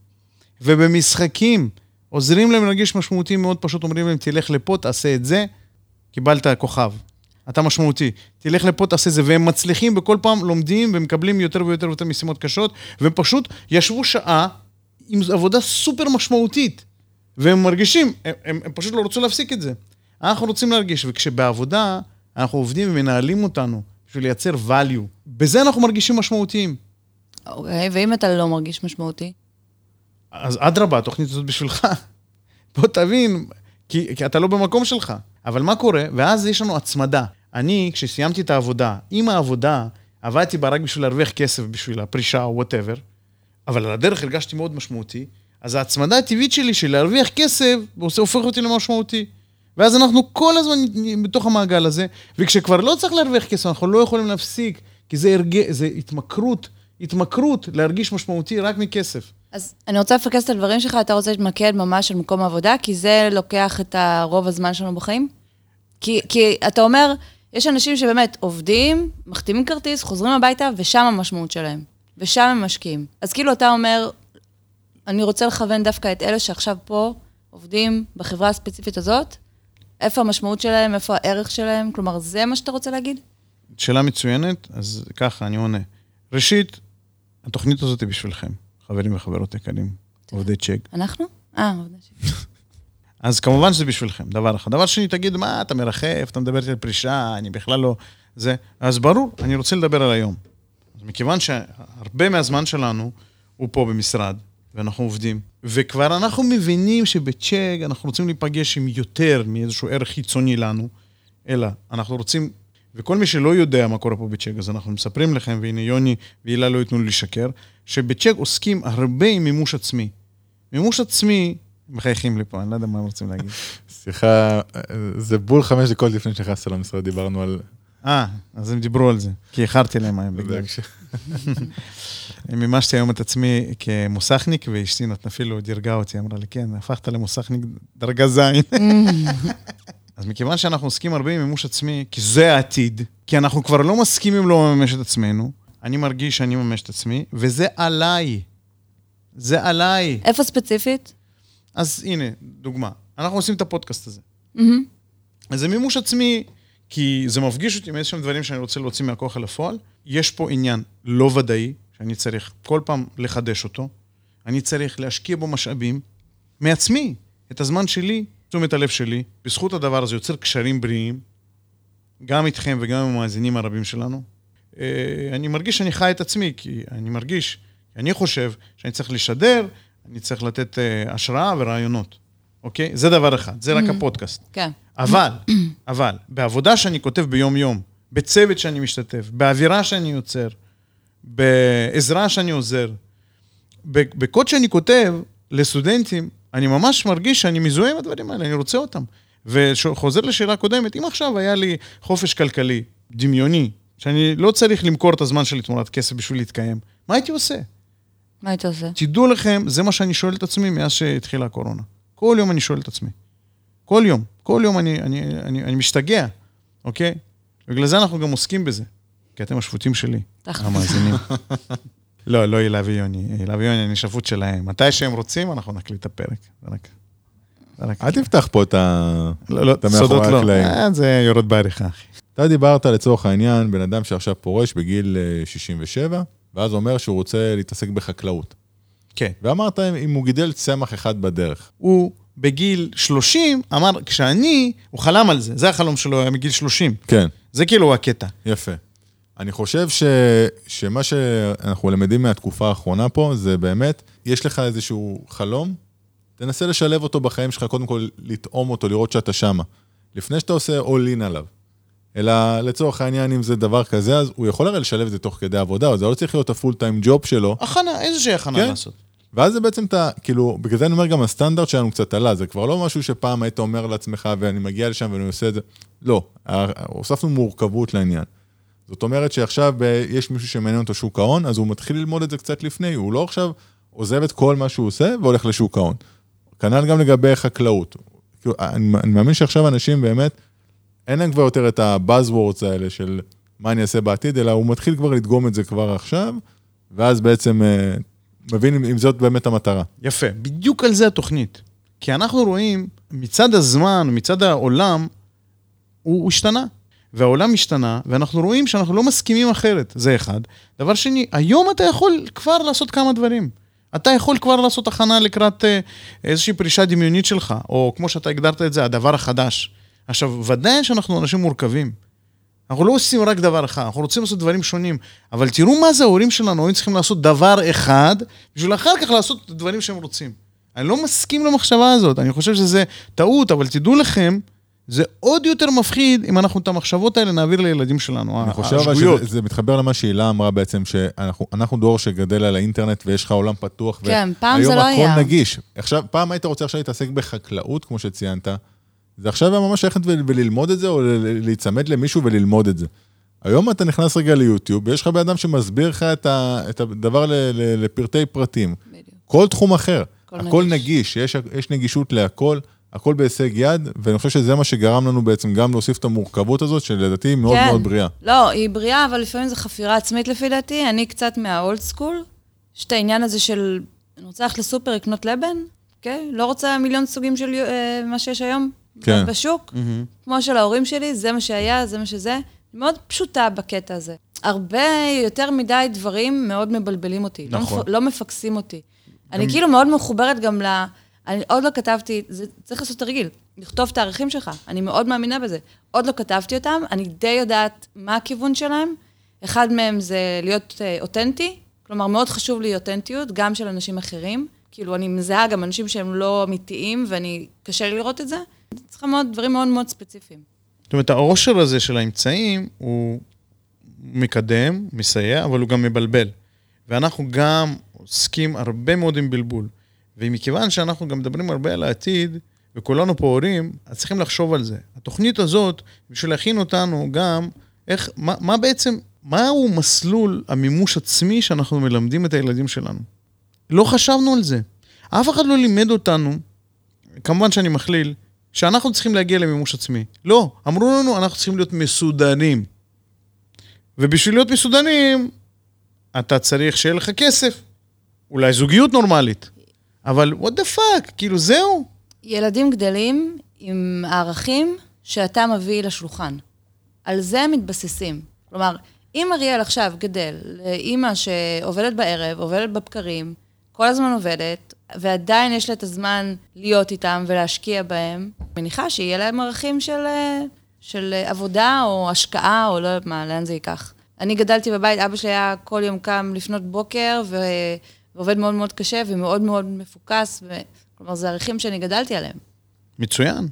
ובמשחקים עוזרים להם להרגיש משמעותיים מאוד פשוט, אומרים להם, תלך לפה, תעשה את זה, קיבלת כוכב. אתה משמעותי. תלך לפה, תעשה זה. והם מצליחים בכל פעם, לומדים ומקבלים יותר ויותר ויותר משימות קשות, והם פשוט ישבו שעה עם עבודה סופר משמעותית. והם מרגישים, הם, הם, הם פשוט לא רצו להפסיק את זה. אנחנו רוצים להרגיש, וכשבעבודה אנחנו עובדים ומנהלים אותנו בשביל לייצר value, בזה אנחנו מרגישים משמעותיים. אוקיי, ואם אתה לא מרגיש משמעותי? אז אדרבה, התוכנית הזאת בשבילך. *laughs* בוא תבין, כי, כי אתה לא במקום שלך. אבל מה קורה? ואז יש לנו הצמדה. אני, כשסיימתי את העבודה, עם העבודה, עבדתי בה רק בשביל להרוויח כסף, בשביל הפרישה או וואטאבר, אבל על הדרך הרגשתי מאוד משמעותי, אז ההצמדה הטבעית שלי של להרוויח כסף, עושה- הופך אותי למשמעותי. ואז אנחנו כל הזמן בתוך המעגל הזה, וכשכבר לא צריך להרוויח כסף, אנחנו לא יכולים להפסיק, כי זה, הרג... זה התמכרות, התמכרות להרגיש משמעותי רק מכסף. אז אני רוצה לפקס את הדברים שלך, אתה רוצה להתמקד ממש על מקום העבודה, כי זה לוקח את הרוב הזמן שלנו בחיים? כי, כי אתה אומר, יש אנשים שבאמת עובדים, מחתימים כרטיס, חוזרים הביתה, ושם המשמעות שלהם. ושם הם משקיעים. אז כאילו אתה אומר, אני רוצה לכוון דווקא את אלה שעכשיו פה עובדים בחברה הספציפית הזאת, איפה המשמעות שלהם, איפה הערך שלהם, כלומר, זה מה שאתה רוצה להגיד? שאלה מצוינת, אז ככה, אני עונה. ראשית, התוכנית הזאת היא בשבילכם, חברים וחברות יקרים, עובדי צ'ק. אנחנו? אה, עובדה ש... *laughs* אז כמובן שזה בשבילכם, דבר אחד. דבר שני, תגיד, מה, אתה מרחף, אתה מדבר על פרישה, אני בכלל לא... זה... אז ברור, אני רוצה לדבר על היום. אז מכיוון שהרבה מהזמן שלנו הוא פה במשרד, ואנחנו עובדים, וכבר אנחנו מבינים שבצ'ק אנחנו רוצים להיפגש עם יותר מאיזשהו ערך חיצוני לנו, אלא אנחנו רוצים, וכל מי שלא יודע מה קורה פה בצ'ק, אז אנחנו מספרים לכם, והנה יוני והילה לא ייתנו לי לשקר, שבצ'ק עוסקים הרבה עם מימוש עצמי. מימוש עצמי מחייכים לי פה, אני לא יודע מה הם רוצים להגיד. *laughs* שיחה, זה בול חמש דקות לפני שנכנסת למשרד, דיברנו על... אה, אז הם דיברו על זה, כי איחרתי להם היום בגלל זה. *laughs* מימשתי היום את עצמי כמוסכניק, ואשתי אפילו דירגה אותי, אמרה לי, כן, הפכת למוסכניק דרגה ז'. *laughs* אז מכיוון שאנחנו עוסקים הרבה עם מימוש עצמי, כי זה העתיד, כי אנחנו כבר לא מסכימים לא לממש את עצמנו, אני מרגיש שאני מממש את עצמי, וזה עליי. זה עליי. איפה ספציפית? אז הנה, דוגמה. אנחנו עושים את הפודקאסט הזה. מהמם. אז זה מימוש עצמי, כי זה מפגיש אותי עם איזשהם דברים שאני רוצה להוציא מהכוח אל הפועל. יש פה עניין לא ודאי, שאני צריך כל פעם לחדש אותו. אני צריך להשקיע בו משאבים מעצמי, את הזמן שלי, תשומת הלב שלי. בזכות הדבר הזה יוצר קשרים בריאים, גם איתכם וגם עם המאזינים הרבים שלנו. אה, אני מרגיש שאני חי את עצמי, כי אני מרגיש, אני חושב שאני צריך לשדר, אני צריך לתת אה, השראה ורעיונות, אוקיי? זה דבר אחד, זה רק הפודקאסט. כן. אבל, אבל, בעבודה שאני כותב ביום-יום, בצוות שאני משתתף, באווירה שאני יוצר, בעזרה שאני עוזר, בקוד שאני כותב לסטודנטים, אני ממש מרגיש שאני מזוהה עם הדברים האלה, אני רוצה אותם. וחוזר לשאלה הקודמת, אם עכשיו היה לי חופש כלכלי, דמיוני, שאני לא צריך למכור את הזמן שלי תמורת כסף בשביל להתקיים, מה הייתי עושה? מה היית עושה? תדעו לכם, זה מה שאני שואל את עצמי מאז שהתחילה הקורונה. כל יום אני שואל את עצמי. כל יום. כל יום אני, אני, אני, אני משתגע, אוקיי? בגלל זה אנחנו גם עוסקים בזה. כי אתם השפוטים שלי. המאזינים. *laughs* לא, לא הילה ויוני. הילה ויוני, אני שפוט שלהם. מתי שהם רוצים, אנחנו נקליט את הפרק. רק... רק... אל תפתח פה את ה... לא, לא, מאחורי סודות לא. אה, זה יורד בעריכה, אחי. אתה דיברת לצורך העניין, בן אדם שעכשיו פורש בגיל אה, 67, ואז אומר שהוא רוצה להתעסק בחקלאות. כן. ואמרת אם הוא גידל צמח אחד בדרך. הוא בגיל 30 אמר, כשאני, הוא חלם על זה, זה החלום שלו, היה מגיל 30. כן, זה כאילו הקטע. יפה. אני חושב ש... שמה שאנחנו למדים מהתקופה האחרונה פה, זה באמת, יש לך איזשהו חלום, תנסה לשלב אותו בחיים שלך, קודם כל לטעום אותו, לראות שאתה שמה. לפני שאתה עושה all in עליו. אלא לצורך העניין, אם זה דבר כזה, אז הוא יכול הרי לשלב את זה תוך כדי עבודה, אבל זה לא צריך להיות הפול טיים ג'וב שלו. הכנה, איזושהי הכנה כן. לעשות. ואז זה בעצם אתה, כאילו, בגלל זה אני אומר גם הסטנדרט שלנו קצת עלה, זה כבר לא משהו שפעם היית אומר לעצמך ואני מגיע לשם ואני עושה את זה. לא, הוספנו מורכבות לעניין. זאת אומרת שעכשיו אה, יש מישהו שמעניין אותו שוק ההון, אז הוא מתחיל ללמוד את זה קצת לפני, הוא לא עכשיו עוזב את כל מה שהוא עושה והולך לשוק ההון. כנ"ל גם לגבי חקלאות. כאילו, אני, אני מאמין שעכשיו אנשים באמת, אין להם כבר יותר את הבאזוורדס האלה של מה אני אעשה בעתיד, אלא הוא מתחיל כבר לדגום את זה כבר עכשיו, ואז בעצם אה, מבין אם, זאת באמת המטרה. יפה, בדיוק על זה התוכנית. כי אנחנו רואים, מצד הזמן, מצד העולם, הוא השתנה. והעולם השתנה, ואנחנו רואים שאנחנו לא מסכימים אחרת, זה אחד. דבר שני, היום אתה יכול כבר לעשות כמה דברים. אתה יכול כבר לעשות הכנה לקראת אה, איזושהי פרישה דמיונית שלך, או כמו שאתה הגדרת את זה, הדבר החדש. עכשיו, ודאי שאנחנו אנשים מורכבים. אנחנו לא עושים רק דבר אחד, אנחנו רוצים לעשות דברים שונים. אבל תראו מה זה ההורים שלנו, היו צריכים לעשות דבר אחד, בשביל אחר כך לעשות את הדברים שהם רוצים. אני לא מסכים למחשבה הזאת, אני חושב שזה טעות, אבל תדעו לכם, זה עוד יותר מפחיד אם אנחנו את המחשבות האלה נעביר לילדים שלנו, אני חושב אבל השגויות. שזה זה מתחבר למה שהילה אמרה בעצם, שאנחנו אנחנו דור שגדל על האינטרנט ויש לך עולם פתוח. כן, פעם זה לא והיום היה. הכל נגיש. עכשיו, פעם היית רוצה עכשיו להתעסק בחקלאות, כמו שציינת, זה עכשיו היה ממש ללכת ול- וללמוד את זה, או ל- להיצמד למישהו וללמוד את זה. היום אתה נכנס רגע ליוטיוב, ויש לך בן אדם שמסביר לך את, ה, את הדבר ל, ל, לפרטי פרטים. בדיוק. כל תחום אחר, הכל הכל נגיש. נגיש, יש, יש נגישות להכל, הכל בהישג יד, ואני חושב שזה מה שגרם לנו בעצם גם להוסיף את המורכבות הזאת, שלדעתי היא מאוד כן. מאוד בריאה. לא, היא בריאה, אבל לפעמים זו חפירה עצמית לפי דעתי. אני קצת מהאולד סקול. יש את העניין הזה של, אני רוצה ללכת לסופר לקנות לבן, אוקיי? לא רוצה מיליון סוגים של אה, מה שיש היום כן. בשוק. כמו של ההורים שלי, זה מה שהיה, זה מה שזה. מאוד פשוטה בקטע הזה. הרבה יותר מדי דברים מאוד מבלבלים אותי. לא נכון. מפ- לא מפקסים אותי. אני כאילו מאוד מחוברת גם ל... אני עוד לא כתבתי, זה, צריך לעשות תרגיל, לכתוב את הערכים שלך. אני מאוד מאמינה בזה. עוד לא כתבתי אותם, אני די יודעת מה הכיוון שלהם. אחד מהם זה להיות אה, אותנטי, כלומר, מאוד חשוב לי אותנטיות, גם של אנשים אחרים. כאילו, אני מזהה גם אנשים שהם לא אמיתיים, ואני, קשה לי לראות את זה. צריכה מאוד, דברים מאוד מאוד ספציפיים. זאת אומרת, העושר הזה של האמצעים הוא מקדם, מסייע, אבל הוא גם מבלבל. ואנחנו גם עוסקים הרבה מאוד עם בלבול. ומכיוון שאנחנו גם מדברים הרבה על העתיד, וכולנו פה הורים, אז צריכים לחשוב על זה. התוכנית הזאת, בשביל להכין אותנו גם, איך, מה, מה בעצם, מהו מסלול המימוש עצמי שאנחנו מלמדים את הילדים שלנו? לא חשבנו על זה. אף אחד לא לימד אותנו, כמובן שאני מכליל, שאנחנו צריכים להגיע למימוש עצמי. לא, אמרו לנו, אנחנו צריכים להיות מסודרים. ובשביל להיות מסודרים, אתה צריך שיהיה לך כסף. אולי זוגיות נורמלית. אבל what the fuck, כאילו זהו. ילדים גדלים עם הערכים שאתה מביא לשולחן. על זה הם מתבססים. כלומר, אם אריאל עכשיו גדל לאימא שעובדת בערב, עובדת בבקרים, כל הזמן עובדת, ועדיין יש לה את הזמן להיות איתם ולהשקיע בהם, מניחה שיהיה להם ערכים של, אה, של עבודה או השקעה או לא יודעת מה, לאן זה ייקח. אני גדלתי בבית, אבא שלי היה כל יום קם לפנות בוקר ו... ועובד מאוד מאוד קשה ומאוד מאוד מפוקס, ו... כלומר, זה ערכים שאני גדלתי עליהם. מצוין.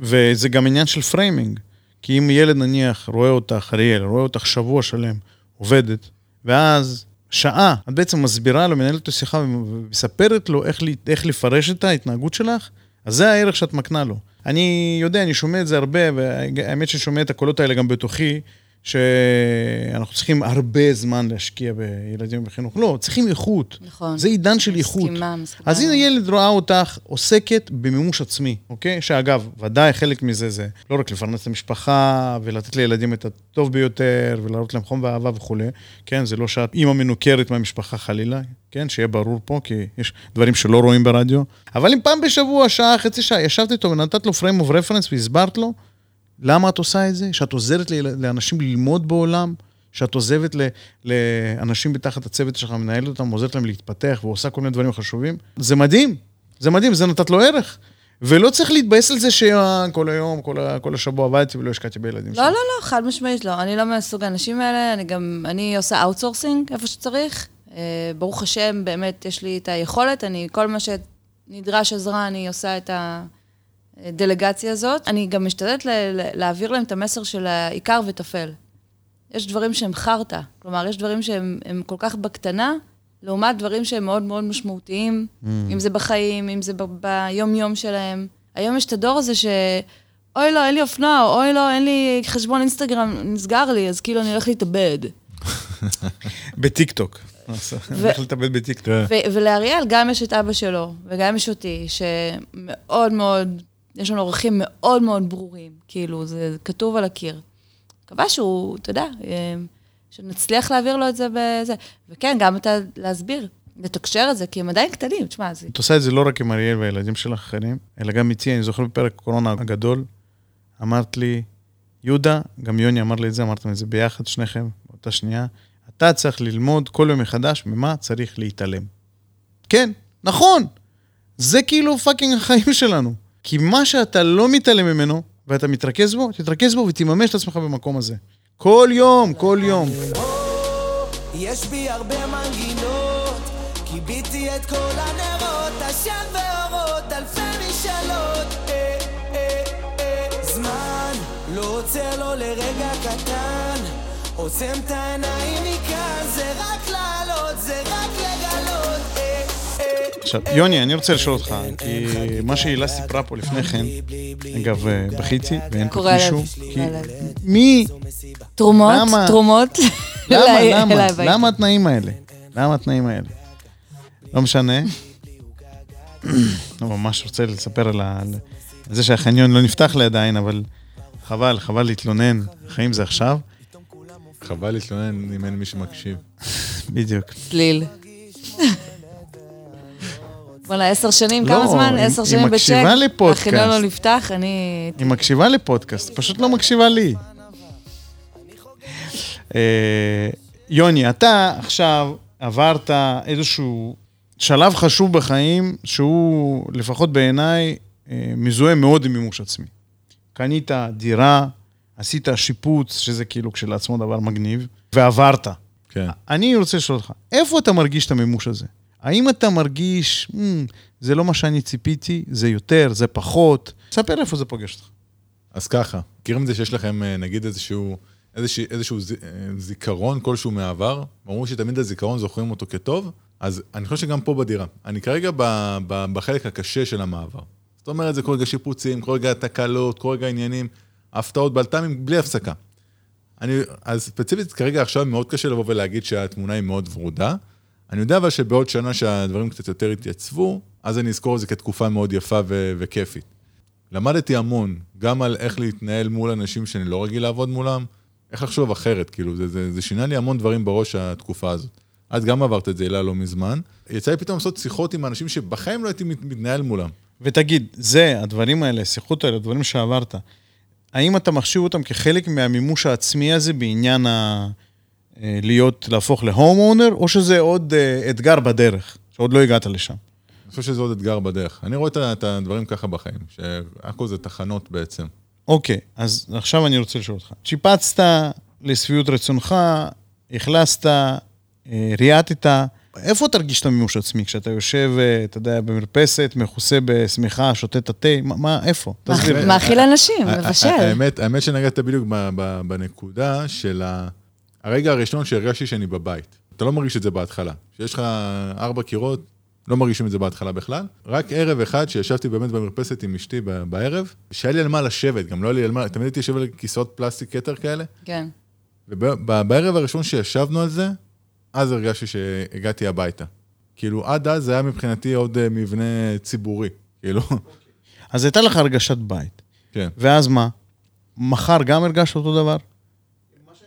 וזה גם עניין של framing. כי אם ילד נניח רואה אותך, אריאל, רואה אותך שבוע שלם עובדת, ואז שעה, את בעצם מסבירה לו, מנהלת לו שיחה ומספרת לו איך, איך לפרש את ההתנהגות שלך, אז זה הערך שאת מקנה לו. אני יודע, אני שומע את זה הרבה, והאמת שאני שומע את הקולות האלה גם בתוכי, שאנחנו צריכים הרבה זמן להשקיע בילדים בחינוך. לא, צריכים איכות. נכון. זה עידן של איכות. מסכימה, מסכימה. אז הנה ילד רואה אותך עוסקת במימוש עצמי, אוקיי? שאגב, ודאי חלק מזה זה לא רק לפרנס את המשפחה ולתת לילדים את הטוב ביותר ולהראות להם חום ואהבה וכולי, כן? זה לא שאת אימא מנוכרת מהמשפחה חלילה, כן? שיהיה ברור פה, כי יש דברים שלא רואים ברדיו. אבל אם פעם בשבוע, שעה, חצי שעה, ישבת איתו ונתת לו frame of reference והסברת לו, למה את עושה את זה? שאת עוזרת לאנשים ללמוד בעולם? שאת עוזרת ל, לאנשים בתחת הצוות שלך, מנהלת אותם, עוזרת להם להתפתח ועושה כל מיני דברים חשובים? זה מדהים, זה מדהים, זה נתת לו ערך. ולא צריך להתבאס על זה שכל היום, כל, כל השבוע עבדתי ולא השקעתי בילדים שלי. לא, לא, לא, חד משמעית לא. אני לא מהסוג האנשים האלה, אני גם, אני עושה outsourcing איפה שצריך. אה, ברוך השם, באמת, יש לי את היכולת, אני, כל מה שנדרש עזרה, אני עושה את ה... הדלגציה הזאת. אני גם משתדלת להעביר להם את המסר של העיקר וטפל. יש דברים שהם חרטא, כלומר, יש דברים שהם כל כך בקטנה, לעומת דברים שהם מאוד מאוד משמעותיים, mm. אם זה בחיים, אם זה ביום-יום שלהם. היום יש את הדור הזה ש... אוי לא, אין לי אופנוע, או אוי לא, אין לי חשבון אינסטגרם, נסגר לי, אז כאילו אני הולך להתאבד. *laughs* בטיקטוק. הולך להתאבד בטיקטוק. ולאריאל גם יש את אבא שלו, וגם יש אותי, שמאוד מאוד יש לנו ערכים מאוד מאוד ברורים, כאילו, זה כתוב על הקיר. מקווה שהוא, אתה יודע, אה, שנצליח להעביר לו את זה בזה. וכן, גם אתה להסביר, לתקשר את זה, כי הם עדיין קטנים, תשמע, זה... את עושה את זה לא רק עם אריאל והילדים שלך אחרים, אלא גם איתי, אני זוכר בפרק הקורונה הגדול, אמרת לי, יהודה, גם יוני אמר לי את זה, אמרתם את זה ביחד, שניכם, באותה שנייה, אתה צריך ללמוד כל יום מחדש ממה צריך להתעלם. כן, נכון, זה כאילו fucking החיים שלנו. כי מה שאתה לא מתעלם ממנו, ואתה מתרכז בו, תתרכז בו ותממש את עצמך במקום הזה. כל יום, כל יום. יש בי הרבה מנגינות, כיביתי את כל הנרות, עשן ואורות, אלפי משאלות. אה, אה, אה, זמן לא עוצר לו לרגע קטן, עוצם את העיניים עכשיו, יוני, אני רוצה לשאול אותך, כי מה שהילה סיפרה פה לפני כן, אגב, אה, בכיתי, ואין פה מישהו, כי מי... תרומות, תרומות. למה, למה, למה התנאים האלה? למה התנאים האלה? לא משנה. *coughs* לא ממש רוצה לספר על זה שהחניון לא נפתח לי עדיין, אבל חבל, חבל להתלונן, החיים זה עכשיו. חבל להתלונן אם אין מי שמקשיב. בדיוק. צליל. וואלה, עשר שנים, כמה לא, זמן? עשר שנים בצ'ק. היא מקשיבה לפודקאסט. החניון לא נפתח, אני... היא מקשיבה לפודקאסט, פשוט לא מקשיבה לי. אה, יוני, אתה עכשיו עברת איזשהו שלב חשוב בחיים, שהוא, לפחות בעיניי, אה, מזוהה מאוד עם מימוש עצמי. קנית דירה, עשית שיפוץ, שזה כאילו כשלעצמו דבר מגניב, ועברת. כן. אני רוצה לשאול אותך, איפה אתה מרגיש את המימוש הזה? האם אתה מרגיש, mm, זה לא מה שאני ציפיתי, זה יותר, זה פחות? ספר איפה זה פוגש אותך. אז ככה, מכירים את זה שיש לכם, אה, נגיד, איזשהו, איזשהו, איזשהו זיכרון כלשהו מהעבר? אמרו שתמיד הזיכרון זוכרים אותו כטוב, אז אני חושב שגם פה בדירה. אני כרגע ב, ב, בחלק הקשה של המעבר. זאת אומרת, זה כל רגע שיפוצים, כל רגע תקלות, כל רגע עניינים, הפתעות בלת"מים, בלי הפסקה. אני, אז ספציפית, כרגע עכשיו מאוד קשה לבוא ולהגיד שהתמונה היא מאוד ורודה. אני יודע אבל שבעוד שנה שהדברים קצת יותר יתייצבו, אז אני אזכור את זה כתקופה מאוד יפה ו- וכיפית. למדתי המון, גם על איך להתנהל מול אנשים שאני לא רגיל לעבוד מולם, איך לחשוב אחרת, כאילו, זה, זה, זה שינה לי המון דברים בראש התקופה הזאת. את גם עברת את זה, הילה, לא מזמן. יצא לי פתאום לעשות שיחות עם אנשים שבחיים לא הייתי מת- מתנהל מולם. ותגיד, זה, הדברים האלה, השיחות האלה, הדברים שעברת, האם אתה מחשיב אותם כחלק מהמימוש העצמי הזה בעניין ה... אה, להיות, להפוך להום אונר, או שזה עוד אה, אתגר בדרך, שעוד לא הגעת לשם? אני חושב שזה עוד אתגר בדרך. אני רואה את הדברים ככה בחיים, שהכל זה תחנות בעצם. אוקיי, אז עכשיו אני רוצה לשאול אותך. שיפצת לשביעות רצונך, אכלסת, אה, ריאטת, איפה תרגיש את המימוש העצמי? כשאתה יושב, אתה יודע, במרפסת, מכוסה בשמיכה, שותה את התה, מה, מה, איפה? תסביר. מאכיל אנשים, מבשל. האמת, האמת שנגעת בדיוק בנקודה של ה- הרגע הראשון שהרגשתי שאני בבית. אתה לא מרגיש את זה בהתחלה. כשיש לך ארבע קירות, לא מרגישים את זה בהתחלה בכלל. רק ערב אחד שישבתי באמת במרפסת עם אשתי בערב, שהיה לי על מה לשבת, גם לא היה לי על מה, תמיד הייתי יושב על כיסאות פלסטיק כתר כאלה, כן. ובערב הראשון שישבנו על זה, אז הרגשתי שהגעתי הביתה. כאילו, עד אז זה היה מבחינתי עוד אה, מבנה ציבורי, כאילו, אז הייתה לך הרגשת בית. כן. ואז מה? מחר גם הרגשת אותו דבר?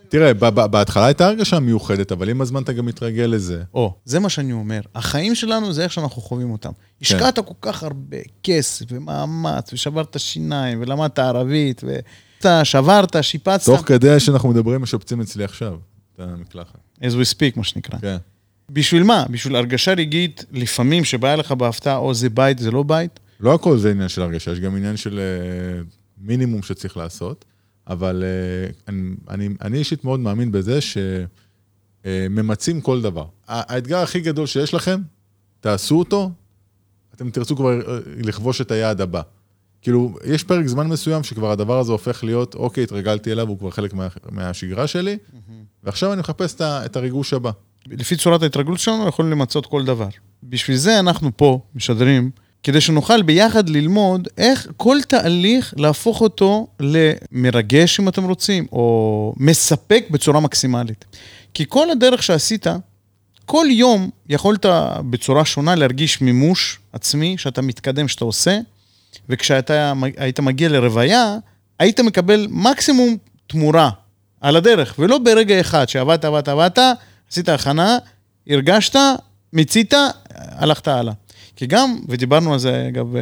תראה, ב- ב- בהתחלה הייתה הרגשה מיוחדת, אבל עם הזמן אתה גם מתרגל לזה. או, זה מה שאני אומר. החיים שלנו זה איך שאנחנו חווים אותם. השקעת כל כך הרבה כסף ומאמץ, ושברת שיניים, ולמדת ערבית, ואתה שברת, שיפצת. תוך כדי שאנחנו מדברים, משפצים אצלי עכשיו, את המקלחת. as we speak, מה שנקרא. כן. בשביל מה? בשביל הרגשה רגעית, לפעמים שבאה לך בהפתעה, או זה בית, זה לא בית? לא הכל זה עניין של הרגשה, יש גם עניין של אה, מינימום שצריך לעשות, אבל אה, אני, אני, אני אישית מאוד מאמין בזה שממצים כל דבר. האתגר הכי גדול שיש לכם, תעשו אותו, אתם תרצו כבר אה, לכבוש את היעד הבא. כאילו, יש פרק זמן מסוים שכבר הדבר הזה הופך להיות, אוקיי, התרגלתי אליו, הוא כבר חלק מה, מהשגרה שלי, ועכשיו אני מחפש את את הריגוש הבא. לפי צורת ההתרגלות שלנו, יכולים למצות כל דבר. בשביל זה אנחנו פה משדרים, כדי שנוכל ביחד ללמוד איך כל תהליך להפוך אותו למרגש, אם אתם רוצים, או מספק בצורה מקסימלית. כי כל הדרך שעשית, כל יום יכולת בצורה שונה להרגיש מימוש עצמי, שאתה מתקדם, שאתה עושה, וכשאתה היית מגיע לרוויה, היית מקבל מקסימום תמורה על הדרך, ולא ברגע אחד שעבדת, עבדת, עבדת, עשית הכנה, הרגשת, מיצית, הלכת הלאה. כי גם, ודיברנו על זה אגב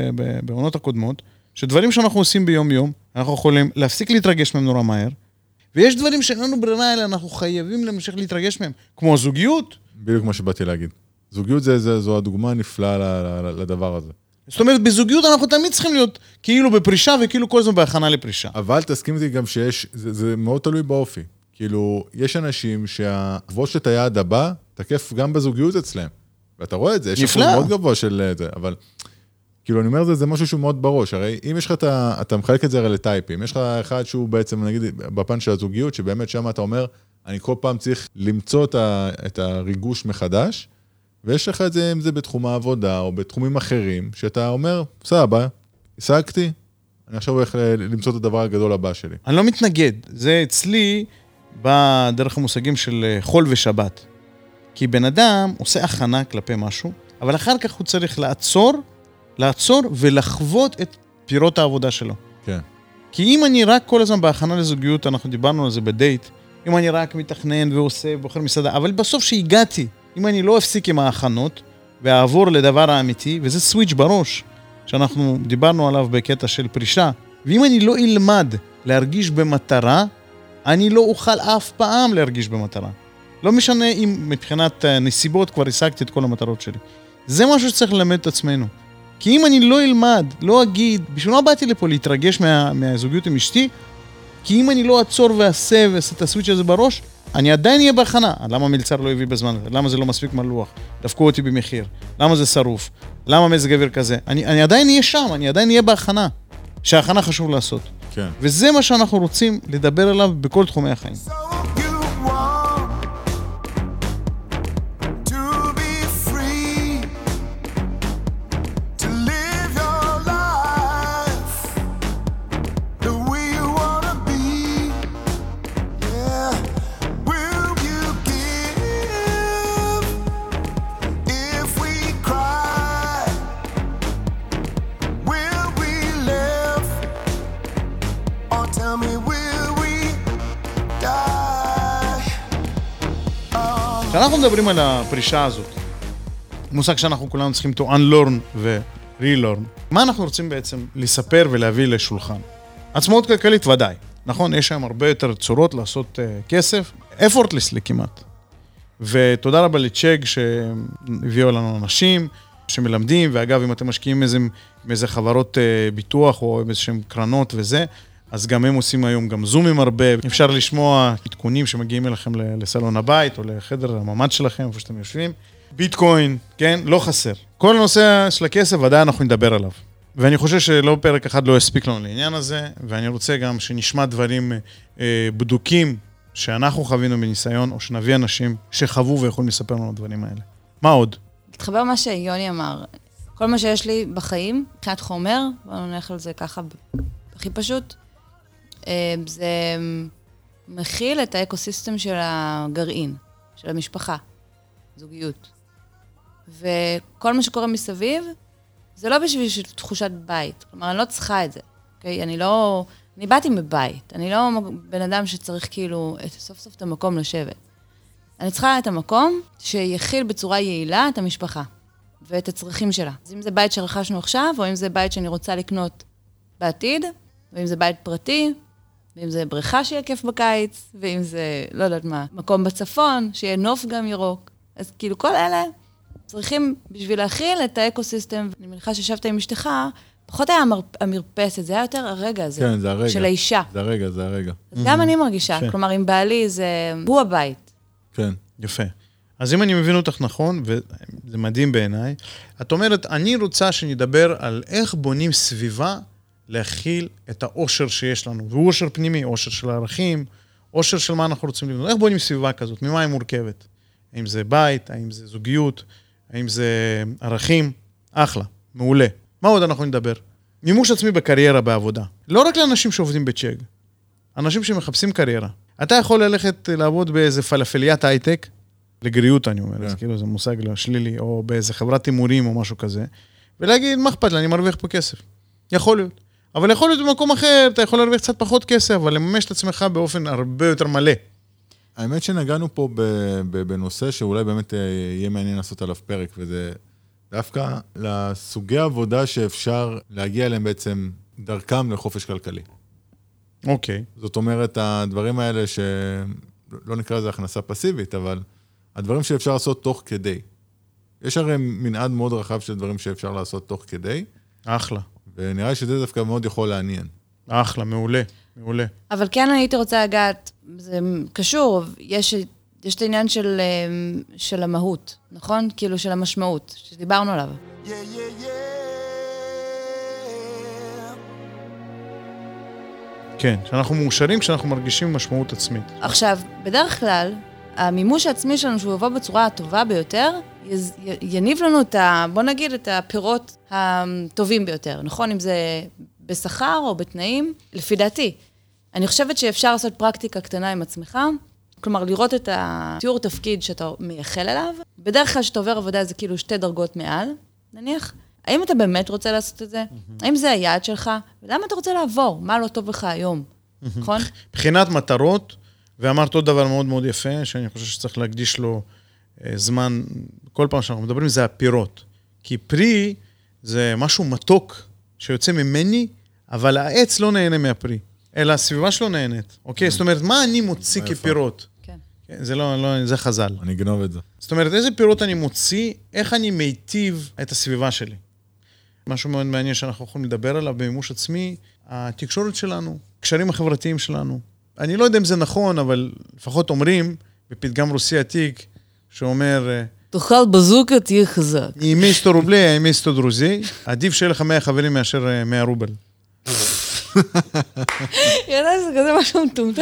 בעונות הקודמות, שדברים שאנחנו עושים ביום-יום, אנחנו יכולים להפסיק להתרגש מהם נורא מהר, ויש דברים שאין לנו ברירה אלא אנחנו חייבים להמשיך להתרגש מהם, כמו זוגיות. בדיוק מה שבאתי להגיד. זוגיות זה, זה, זו הדוגמה הנפלאה לדבר הזה. זאת אומרת, בזוגיות אנחנו תמיד צריכים להיות כאילו בפרישה וכאילו כל הזמן בהכנה לפרישה. אבל תסכים איתי גם שיש, זה, זה מאוד תלוי באופי. כאילו, יש אנשים שהכבוש את היעד הבא, תקף גם בזוגיות אצלם. ואתה רואה את זה, יש אחוז. מאוד גבוה של אה, זה, אבל... כאילו, אני אומר, זה, זה משהו שהוא מאוד בראש. הרי אם יש לך את ה... אתה מחלק את זה הרי לטייפים. יש לך אחד שהוא בעצם, נגיד, בפן של הזוגיות, שבאמת שם אתה אומר, אני כל פעם צריך למצוא את, ה, את הריגוש מחדש, ויש לך את זה, אם זה בתחום העבודה או בתחומים אחרים, שאתה אומר, סבבה, השגתי, אני עכשיו הולך ל- למצוא את הדבר הגדול הבא שלי. אני לא מתנגד, זה אצלי בא דרך המושגים של אה, חול ושבת. כי בן אדם עושה הכנה כלפי משהו, אבל אחר כך הוא צריך לעצור, לעצור ולחוות את פירות העבודה שלו. כן. כי אם אני רק כל הזמן בהכנה לזוגיות, אנחנו דיברנו על זה בדייט, אם אני רק מתכנן ועושה ובוחר מסעדה, אבל בסוף שהגעתי, אם אני לא אפסיק עם ההכנות ואעבור לדבר האמיתי, וזה סוויץ' בראש, שאנחנו דיברנו עליו בקטע של פרישה, ואם אני לא אלמד להרגיש במטרה, אני לא אוכל אף פעם להרגיש במטרה. לא משנה אם מבחינת אה, נסיבות כבר השגתי את כל המטרות שלי. זה משהו שצריך ללמד את עצמנו. כי אם אני לא אלמד, לא אגיד, בשביל מה באתי לפה להתרגש מה, מהזוגיות עם אשתי? כי אם אני לא אעצור ואעשה ואעשה את הסוויץ' הזה בראש, אני עדיין אהיה בהכנה. למה המלצר לא הביא בזמן? למה זה לא מספיק מלוח? דפקו אותי במחיר? למה זה שרוף? למה מזג אוויר כזה? אני, אני עדיין אהיה שם, אני עדיין אהיה בהכנה. שההכנה חשוב לעשות. כן. וזה מה שאנחנו רוצים לדבר עליו בכל תחומי החיים. So כשאנחנו מדברים על הפרישה הזאת, מושג שאנחנו כולנו צריכים to unlearn ו-relearn, מה אנחנו רוצים בעצם לספר ולהביא לשולחן? עצמאות כלכלית ודאי, נכון? יש היום הרבה יותר צורות לעשות uh, כסף, effortlessly כמעט. ותודה רבה לצ'ק שהביאו לנו אנשים שמלמדים, ואגב, אם אתם משקיעים איזה, באיזה חברות uh, ביטוח או איזשהם קרנות וזה, אז גם הם עושים היום גם זומים הרבה, אפשר לשמוע עדכונים שמגיעים אליכם לסלון הבית או לחדר הממ"ד שלכם, איפה שאתם יושבים. ביטקוין, כן? לא חסר. כל הנושא של הכסף, ודאי אנחנו נדבר עליו. ואני חושב שלא פרק אחד לא יספיק לנו לעניין הזה, ואני רוצה גם שנשמע דברים אה, בדוקים שאנחנו חווינו בניסיון, או שנביא אנשים שחוו ויכולים לספר לנו הדברים האלה. מה עוד? מתחבר מה שיוני אמר. כל מה שיש לי בחיים, מבחינת חומר, בואו נלך על זה ככה הכי פשוט, זה מכיל את האקוסיסטם של הגרעין, של המשפחה, זוגיות. וכל מה שקורה מסביב, זה לא בשביל של תחושת בית. כלומר, אני לא צריכה את זה, אוקיי? אני לא... אני באתי מבית, אני לא בן אדם שצריך כאילו את, סוף סוף את המקום לשבת. אני צריכה את המקום שיכיל בצורה יעילה את המשפחה ואת הצרכים שלה. אז אם זה בית שרכשנו עכשיו, או אם זה בית שאני רוצה לקנות בעתיד, ואם זה בית פרטי, ואם זה בריכה שיהיה כיף בקיץ, ואם זה, לא יודעת מה, מקום בצפון, שיהיה נוף גם ירוק. אז כאילו כל אלה צריכים בשביל להכיל את האקו-סיסטם. אני מניחה שישבת עם אשתך, פחות היה המר... המרפסת, זה היה יותר הרגע הזה. כן, זה הרגע. של האישה. זה הרגע, זה הרגע. אז גם אני מרגישה, יפה. כלומר, עם בעלי זה... הוא הבית. כן. יפה. אז אם אני מבין אותך נכון, וזה מדהים בעיניי, את אומרת, אני רוצה שנדבר על איך בונים סביבה להכיל את האושר שיש לנו. והוא אושר פנימי, אושר של ערכים, אושר של מה אנחנו רוצים לבנות. איך בונים סביבה כזאת? ממה היא מורכבת? האם זה בית? האם זה זוגיות? האם זה ערכים? אחלה, מעולה. מה עוד אנחנו נדבר? מימוש עצמי בקריירה בעבודה. לא רק לאנשים שעובדים בצ'ק, אנשים שמחפשים קריירה. אתה יכול ללכת לעבוד באיזה פלאפליית הייטק, לגריות אני אומר, כן. אז כאילו זה מושג לא שלילי, או באיזה חברת הימורים או משהו כזה, ולהגיד, מה אכפת לי, אני מרוויח פה כסף. יכול להיות. אבל יכול להיות במקום אחר, אתה יכול להרוויח קצת פחות כסף, אבל לממש את עצמך באופן הרבה יותר מלא. האמת שנגענו פה בנושא שאולי באמת אה, יהיה מעניין לעשות עליו פרק, וזה דווקא לסוגי עבודה שאפשר להגיע אליהם בעצם דרכם לחופש כלכלי. אוקיי. זאת אומרת, הדברים האלה ש... לא נקרא לזה הכנסה פסיבית, אבל הדברים שאפשר לעשות תוך כדי. יש הרי מנעד מאוד רחב של דברים שאפשר לעשות תוך כדי, אחלה. ונראה לי שזה דווקא מאוד יכול לעניין. אחלה, מעולה, מעולה. אבל כן הייתי רוצה לגעת, זה קשור, יש, יש את העניין של, אה, של המהות, נכון? כאילו של המשמעות, שדיברנו עליו. Yeah, yeah, yeah. כן, שאנחנו מאושרים כשאנחנו מרגישים משמעות עצמית. עכשיו, בדרך כלל, המימוש העצמי שלנו, שהוא יבוא בצורה הטובה ביותר, יניב לנו את ה... בוא נגיד, את הפירות הטובים ביותר, נכון? אם זה בשכר או בתנאים, לפי דעתי. אני חושבת שאפשר לעשות פרקטיקה קטנה עם עצמך, כלומר, לראות את התיאור תפקיד שאתה מייחל אליו. בדרך כלל כשאתה עובר עבודה זה כאילו שתי דרגות מעל, נניח. האם אתה באמת רוצה לעשות את זה? האם זה היעד שלך? ולמה אתה רוצה לעבור? מה לא טוב לך היום? נכון? מבחינת מטרות, ואמרת עוד דבר מאוד מאוד יפה, שאני חושב שצריך להקדיש לו אה, זמן, כל פעם שאנחנו מדברים, זה הפירות. כי פרי זה משהו מתוק שיוצא ממני, אבל העץ לא נהנה מהפרי, אלא הסביבה שלו נהנית. אוקיי? זאת אומרת, מה אני מוציא. כפירות? כן. כן, זה לא, לא, זה חז"ל. אני אגנוב את זה. זאת אומרת, איזה פירות אני מוציא, איך אני מיטיב את הסביבה שלי. משהו מאוד מעניין שאנחנו יכולים לדבר עליו במימוש עצמי, התקשורת שלנו, הקשרים החברתיים שלנו. אני לא יודע אם זה נכון, אבל לפחות אומרים, בפתגם רוסי עתיק, שאומר, אה, תאכל בזוקה, תהיה חזק. אימי סטו רובלי, אימי סטו דרוזי, עדיף שיהיה לך 100 חברים מאשר אה, 100 רובל. *laughs* ידע שזה כזה משהו מטומטם.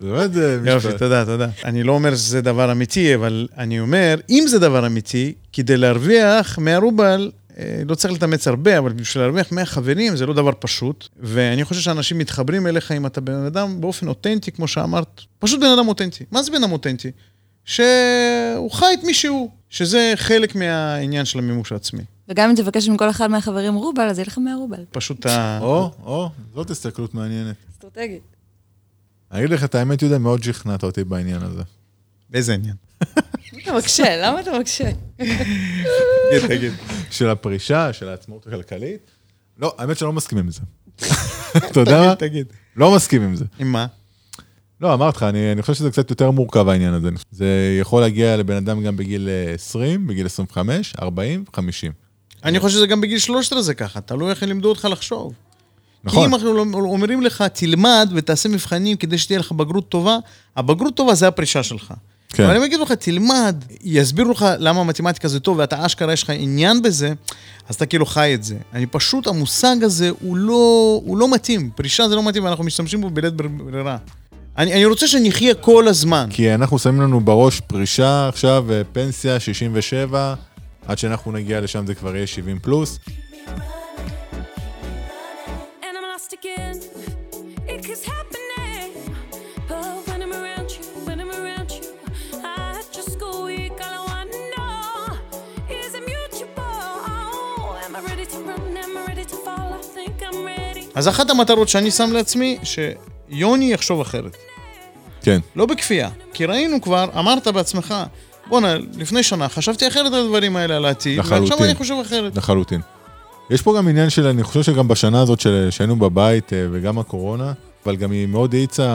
זה באמת אה, יופי. תודה, תודה. אני לא אומר שזה דבר אמיתי, אבל אני אומר, אם זה דבר אמיתי, כדי להרוויח 100 רובל, אה, לא צריך להתאמץ הרבה, אבל בשביל להרוויח 100 חברים זה לא דבר פשוט. ואני חושב שאנשים מתחברים אליך אם אתה בן אדם באופן אותנטי, כמו שאמרת, פשוט בן אדם אותנטי. מה זה בן אדם אותנטי? שהוא חי את מי שהוא, שזה חלק מהעניין של המימוש העצמי. וגם אם תבקש מכל אחד מהחברים רובל, אז יהיה לך 100 רובל. פשוט ה... או, או, זאת הסתכלות מעניינת. אסטרטגית. אני אגיד לך את האמת, יהודה, מאוד שכנעת אותי בעניין הזה. באיזה עניין? *laughs* אתה מקשה? למה אתה מקשה? תגיד, תגיד. של הפרישה, של העצמאות הכלכלית. לא, האמת שלא מסכים עם זה. *laughs* אתה יודע מה? תגיד, תגיד. לא מסכים עם זה. עם מה? לא, אמרתי לך, אני, אני חושב שזה קצת יותר מורכב העניין הזה. זה יכול להגיע לבן אדם גם בגיל אה, 20, בגיל 25, 40, 50. אני חושב שזה גם בגיל 13 זה ככה, תלוי איך לימדו אותך לחשוב. נכון. כי אם אנחנו אומרים לך, תלמד ותעשה מבחנים כדי שתהיה לך בגרות טובה, הבגרות טובה זה הפרישה שלך. כן. אבל אם יגידו לך, תלמד, יסבירו לך למה מתמטיקה זה טוב, ואתה אשכרה יש לך עניין בזה, אז אתה כאילו חי את זה. אני פשוט, המושג הזה הוא לא, הוא לא מתאים. פרישה זה לא מתאים, ואנחנו משתמשים בו בלית ברירה. אני, אני רוצה שנחיה כל הזמן. כי אנחנו שמים לנו בראש פרישה עכשיו, אה, פנסיה 67, עד שאנחנו נגיע לשם זה כבר יהיה 70 פלוס. אז אחת המטרות שאני שם לעצמי, שיוני יחשוב אחרת. כן, לא בכפייה. כי ראינו כבר, אמרת בעצמך, בואנה, לפני שנה חשבתי אחרת על הדברים האלה, על העתיד. ועכשיו אני חושב אחרת. לחלוטין. יש פה גם עניין של, אני חושב שגם בשנה הזאת של- שהיינו בבית אה, וגם הקורונה, אבל גם היא מאוד האיצה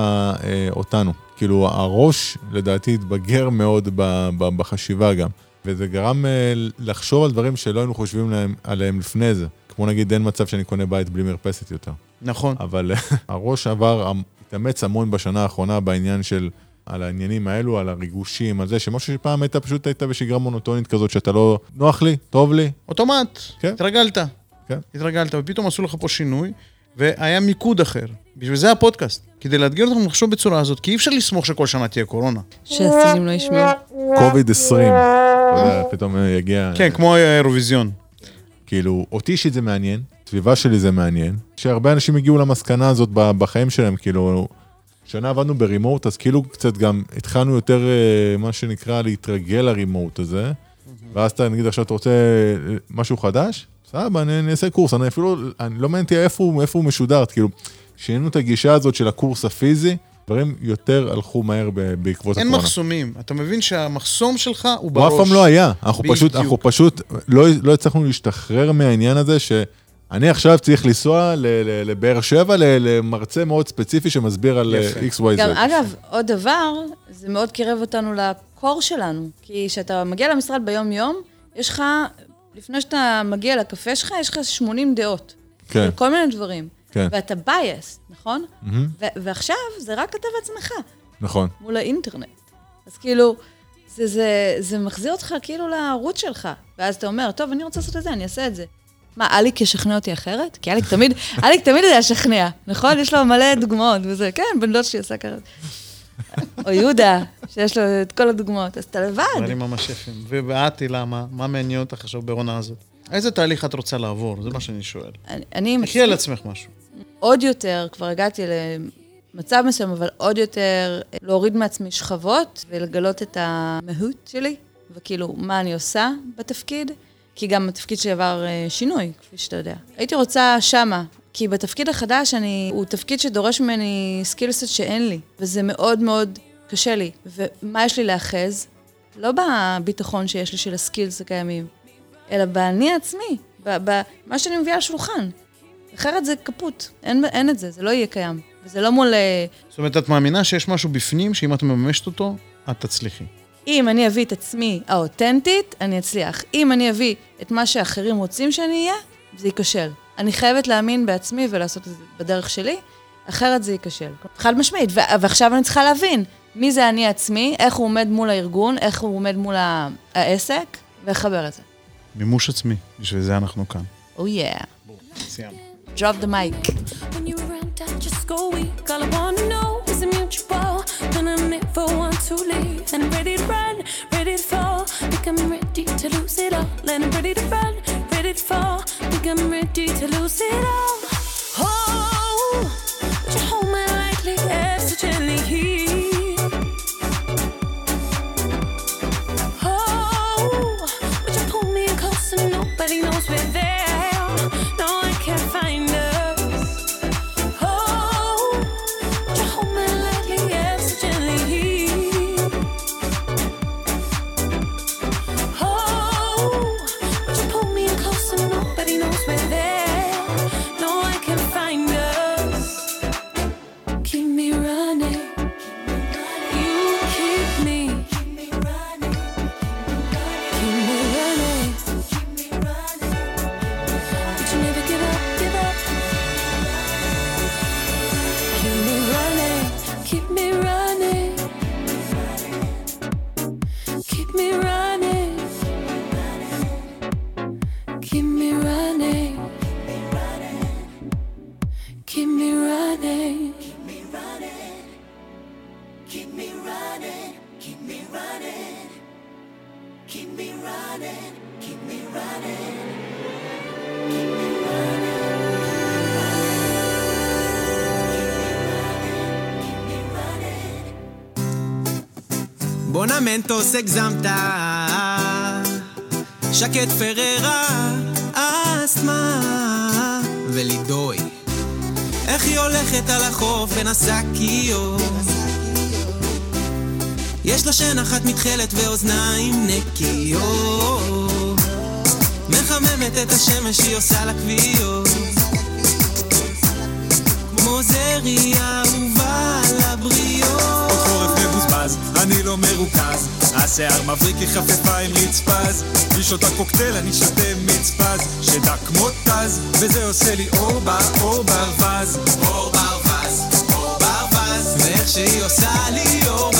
אה, אותנו. כאילו, הראש לדעתי התבגר מאוד ב- ב- בחשיבה גם. וזה גרם אה, לחשוב על דברים שלא היינו חושבים להם, עליהם לפני זה. כמו נגיד, אין מצב שאני קונה בית בלי מרפסת יותר. נכון. אבל *laughs* הראש עבר, התאמץ המון בשנה האחרונה בעניין של, על העניינים האלו, על הריגושים, על זה, שמשהו שפעם הייתה פשוט הייתה בשגרה מונוטונית כזאת, שאתה לא, נוח לי, טוב לי, אוטומט, כן. התרגלת. כן. התרגלת, ופתאום עשו לך פה שינוי, והיה מיקוד אחר. בשביל זה הפודקאסט, כדי לאתגר אותנו לחשוב בצורה הזאת, כי אי אפשר לסמוך שכל שנה תהיה קורונה. שהסינים לא ישמעו. קוביד 20. אתה יודע, פתאום אה, יגיע... כן, כמו האירוויזיון. כאילו, אותי אישית זה מעניין, סביבה שלי זה מעניין, שהרבה אנשים הגיעו למסקנה הזאת בחיים שלהם, כאילו, שנה עבדנו ברימוט, אז כאילו קצת גם התחלנו יותר, אה, מה שנקרא, להתרגל לרימוט הזה, ואז אתה, נגיד, עכשיו אתה רוצה אה, משהו חדש, סבבה, אני, אני אעשה קורס, אני אפילו, אני לא מעניין אותי איפה הוא, איפה הוא משודר, כאילו, שינינו את הגישה הזאת של הקורס הפיזי, דברים יותר הלכו מהר בעקבות אין הקורונה. מחסומים. אתה מבין שהמחסום שלך הוא הוא בראש. אף פעם לא היה. אנחנו בדיוק. פשוט, אנחנו פשוט לא, לא הצלחנו להשתחרר מהעניין הזה שאני עכשיו צריך לנסוע לבאר שבע למרצה מאוד ספציפי שמסביר על. אה, XYZ. גם, אגב, עוד דבר, זה מאוד קירב אותנו לקור שלנו. כי כשאתה מגיע למשרד ביום-יום, יש לך, לפני שאתה מגיע לקפה שלך, יש לך 80 דעות. כן. על כל מיני דברים. כן. ואתה בייס, נכון? מהמם. ו- ועכשיו זה רק אתה בעצמך, נכון. מול האינטרנט. אז כאילו, זה, זה, זה מחזיר אותך כאילו לערוץ שלך. ואז אתה אומר, טוב, אני רוצה לעשות את זה, אני אעשה את זה. מה, אליק ישכנע אותי אחרת? כי אליק תמיד, אליק תמיד יודע לשכנע, נכון? יש לו מלא דוגמאות וזה, כן, בן דוד שלי עשה ככה. או יהודה, שיש לו את כל הדוגמאות, אז אתה לבד. דברים ממש יפים. ואת, למה? מה מעניין אותך עכשיו בעונה הזאת? איזה תהליך את רוצה לעבור? זה מה שאני שואל. אני, תחי על עצמך משהו. עוד יותר, כבר הגעתי למצב מסוים, אבל עוד יותר להוריד מעצמי שכבות ולגלות את המהות שלי, וכאילו, מה אני עושה בתפקיד, כי גם התפקיד שלי עבר אה, שינוי, כפי שאתה יודע. הייתי רוצה שמה, כי בתפקיד החדש אני, הוא תפקיד שדורש ממני skillset שאין לי, וזה מאוד מאוד קשה לי. ומה יש לי לאחז? לא בביטחון שיש לי של ה skills הקיימים, אלא באני עצמי, במה שאני מביאה לשולחן. אחרת זה קפוט, אין, אין את זה, זה לא יהיה קיים. וזה לא מול... אה, זאת אומרת, את מאמינה שיש משהו בפנים, שאם את מממשת אותו, את תצליחי. אם אני אביא את עצמי האותנטית, אני אצליח. אם אני אביא את מה שאחרים רוצים שאני אהיה, זה ייכשל. אני חייבת להאמין בעצמי ולעשות את זה בדרך שלי, אחרת זה ייכשל. חד משמעית. ו- ועכשיו אני צריכה להבין מי זה אני עצמי, איך הוא עומד מול הארגון, איך הוא עומד מול העסק, ולחבר את זה. מימוש עצמי, בשביל זה אנחנו כאן. Oh yeah, סיימנו. drop the mic. Go weak. All I wanna know is a mutual. When I'm never want to leave. And I'm ready to run, ready to fall. Think I'm ready to lose it all. And I'm ready to run, ready to fall. Think I'm ready to lose it all. Oh, would you hold me lightly, ever so gently? Oh, would you pull me close so nobody knows we're there? בונמנטוס הגזמת, שקט פררה, אסתמה ולידוי. איך היא הולכת על החוף בין השקיות? יש לה שן אחת מתחלת ואוזניים נקיות. מחממת את השמש, היא עושה לה כוויות. כמו זרי אהובה לבריות. מבוזבז, אני לא מרוכז. השיער מבריק היא חפפה עם רצפז. שותה קוקטייל, אני שותה מצפז. שדה כמו טז, וזה עושה לי אור באור ברווז. אור ברווז, אור ברווז, ואיך שהיא עושה לי אור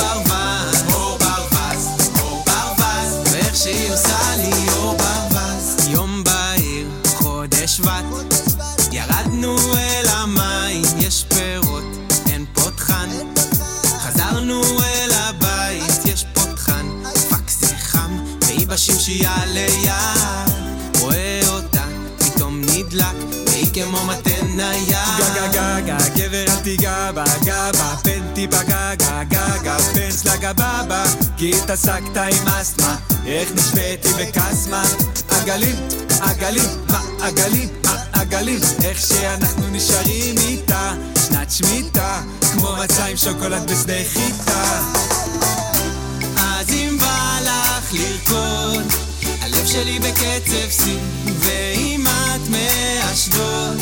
בשמשייה ליד. רואה אותה, פתאום נדלק, והיא כמו מטה נייד. גה גה גה, גבר אל תיגע בה, גע בה, פן טיפה גה גה גה גה, פנס לגבבה, כי התעסקת עם אסתמה, איך נשוויתי בקסמה? עגלים, עגלים, מעגלים, מעגלים, איך שאנחנו נשארים איתה, שנת שמיטה, כמו מצה עם שוקולד בשדה חיטה. אז אם בא לך לרקוד, שלי בקצב שיא, ואם את מאשדוד,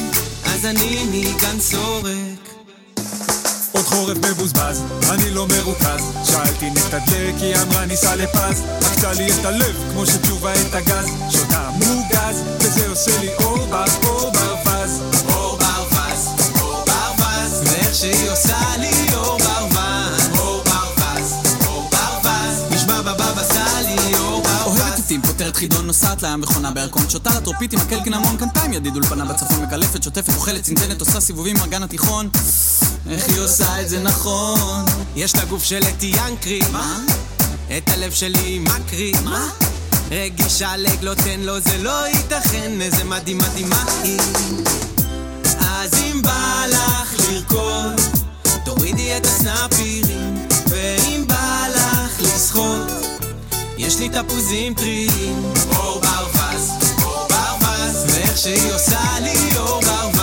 אז אני ניגן סורק. עוד חורף מבוזבז, אני לא מרוכז. שאלתי נתדלק, היא אמרה ניסע לפז. עקצה לי את הלב, כמו שתשובה את הגז. שותה מוגז, וזה עושה לי אור ברווז אור ברווז, פותרת חידון, נוסעת לים מכונה בירקון, שותה לה טרופית עם מקל קינמון, קנתה עם ידיד אולפנה בצפון, מקלפת, שוטפת, אוכלת, צנצנת, עושה סיבובים עם אגן התיכון. איך היא עושה את זה נכון? יש לה גוף של אתי ינקרי, מה? את הלב שלי מקריא. מה? רגישה לגלוטן, לא זה לא ייתכן, איזה מדהים מדהימה היא. אז אם בא לך לרקוד, תורידי את הסנפירים, יש לי תפוזים טריים, אור ברווז, אור ברווז, ואיך שהיא עושה לי אור ברווז.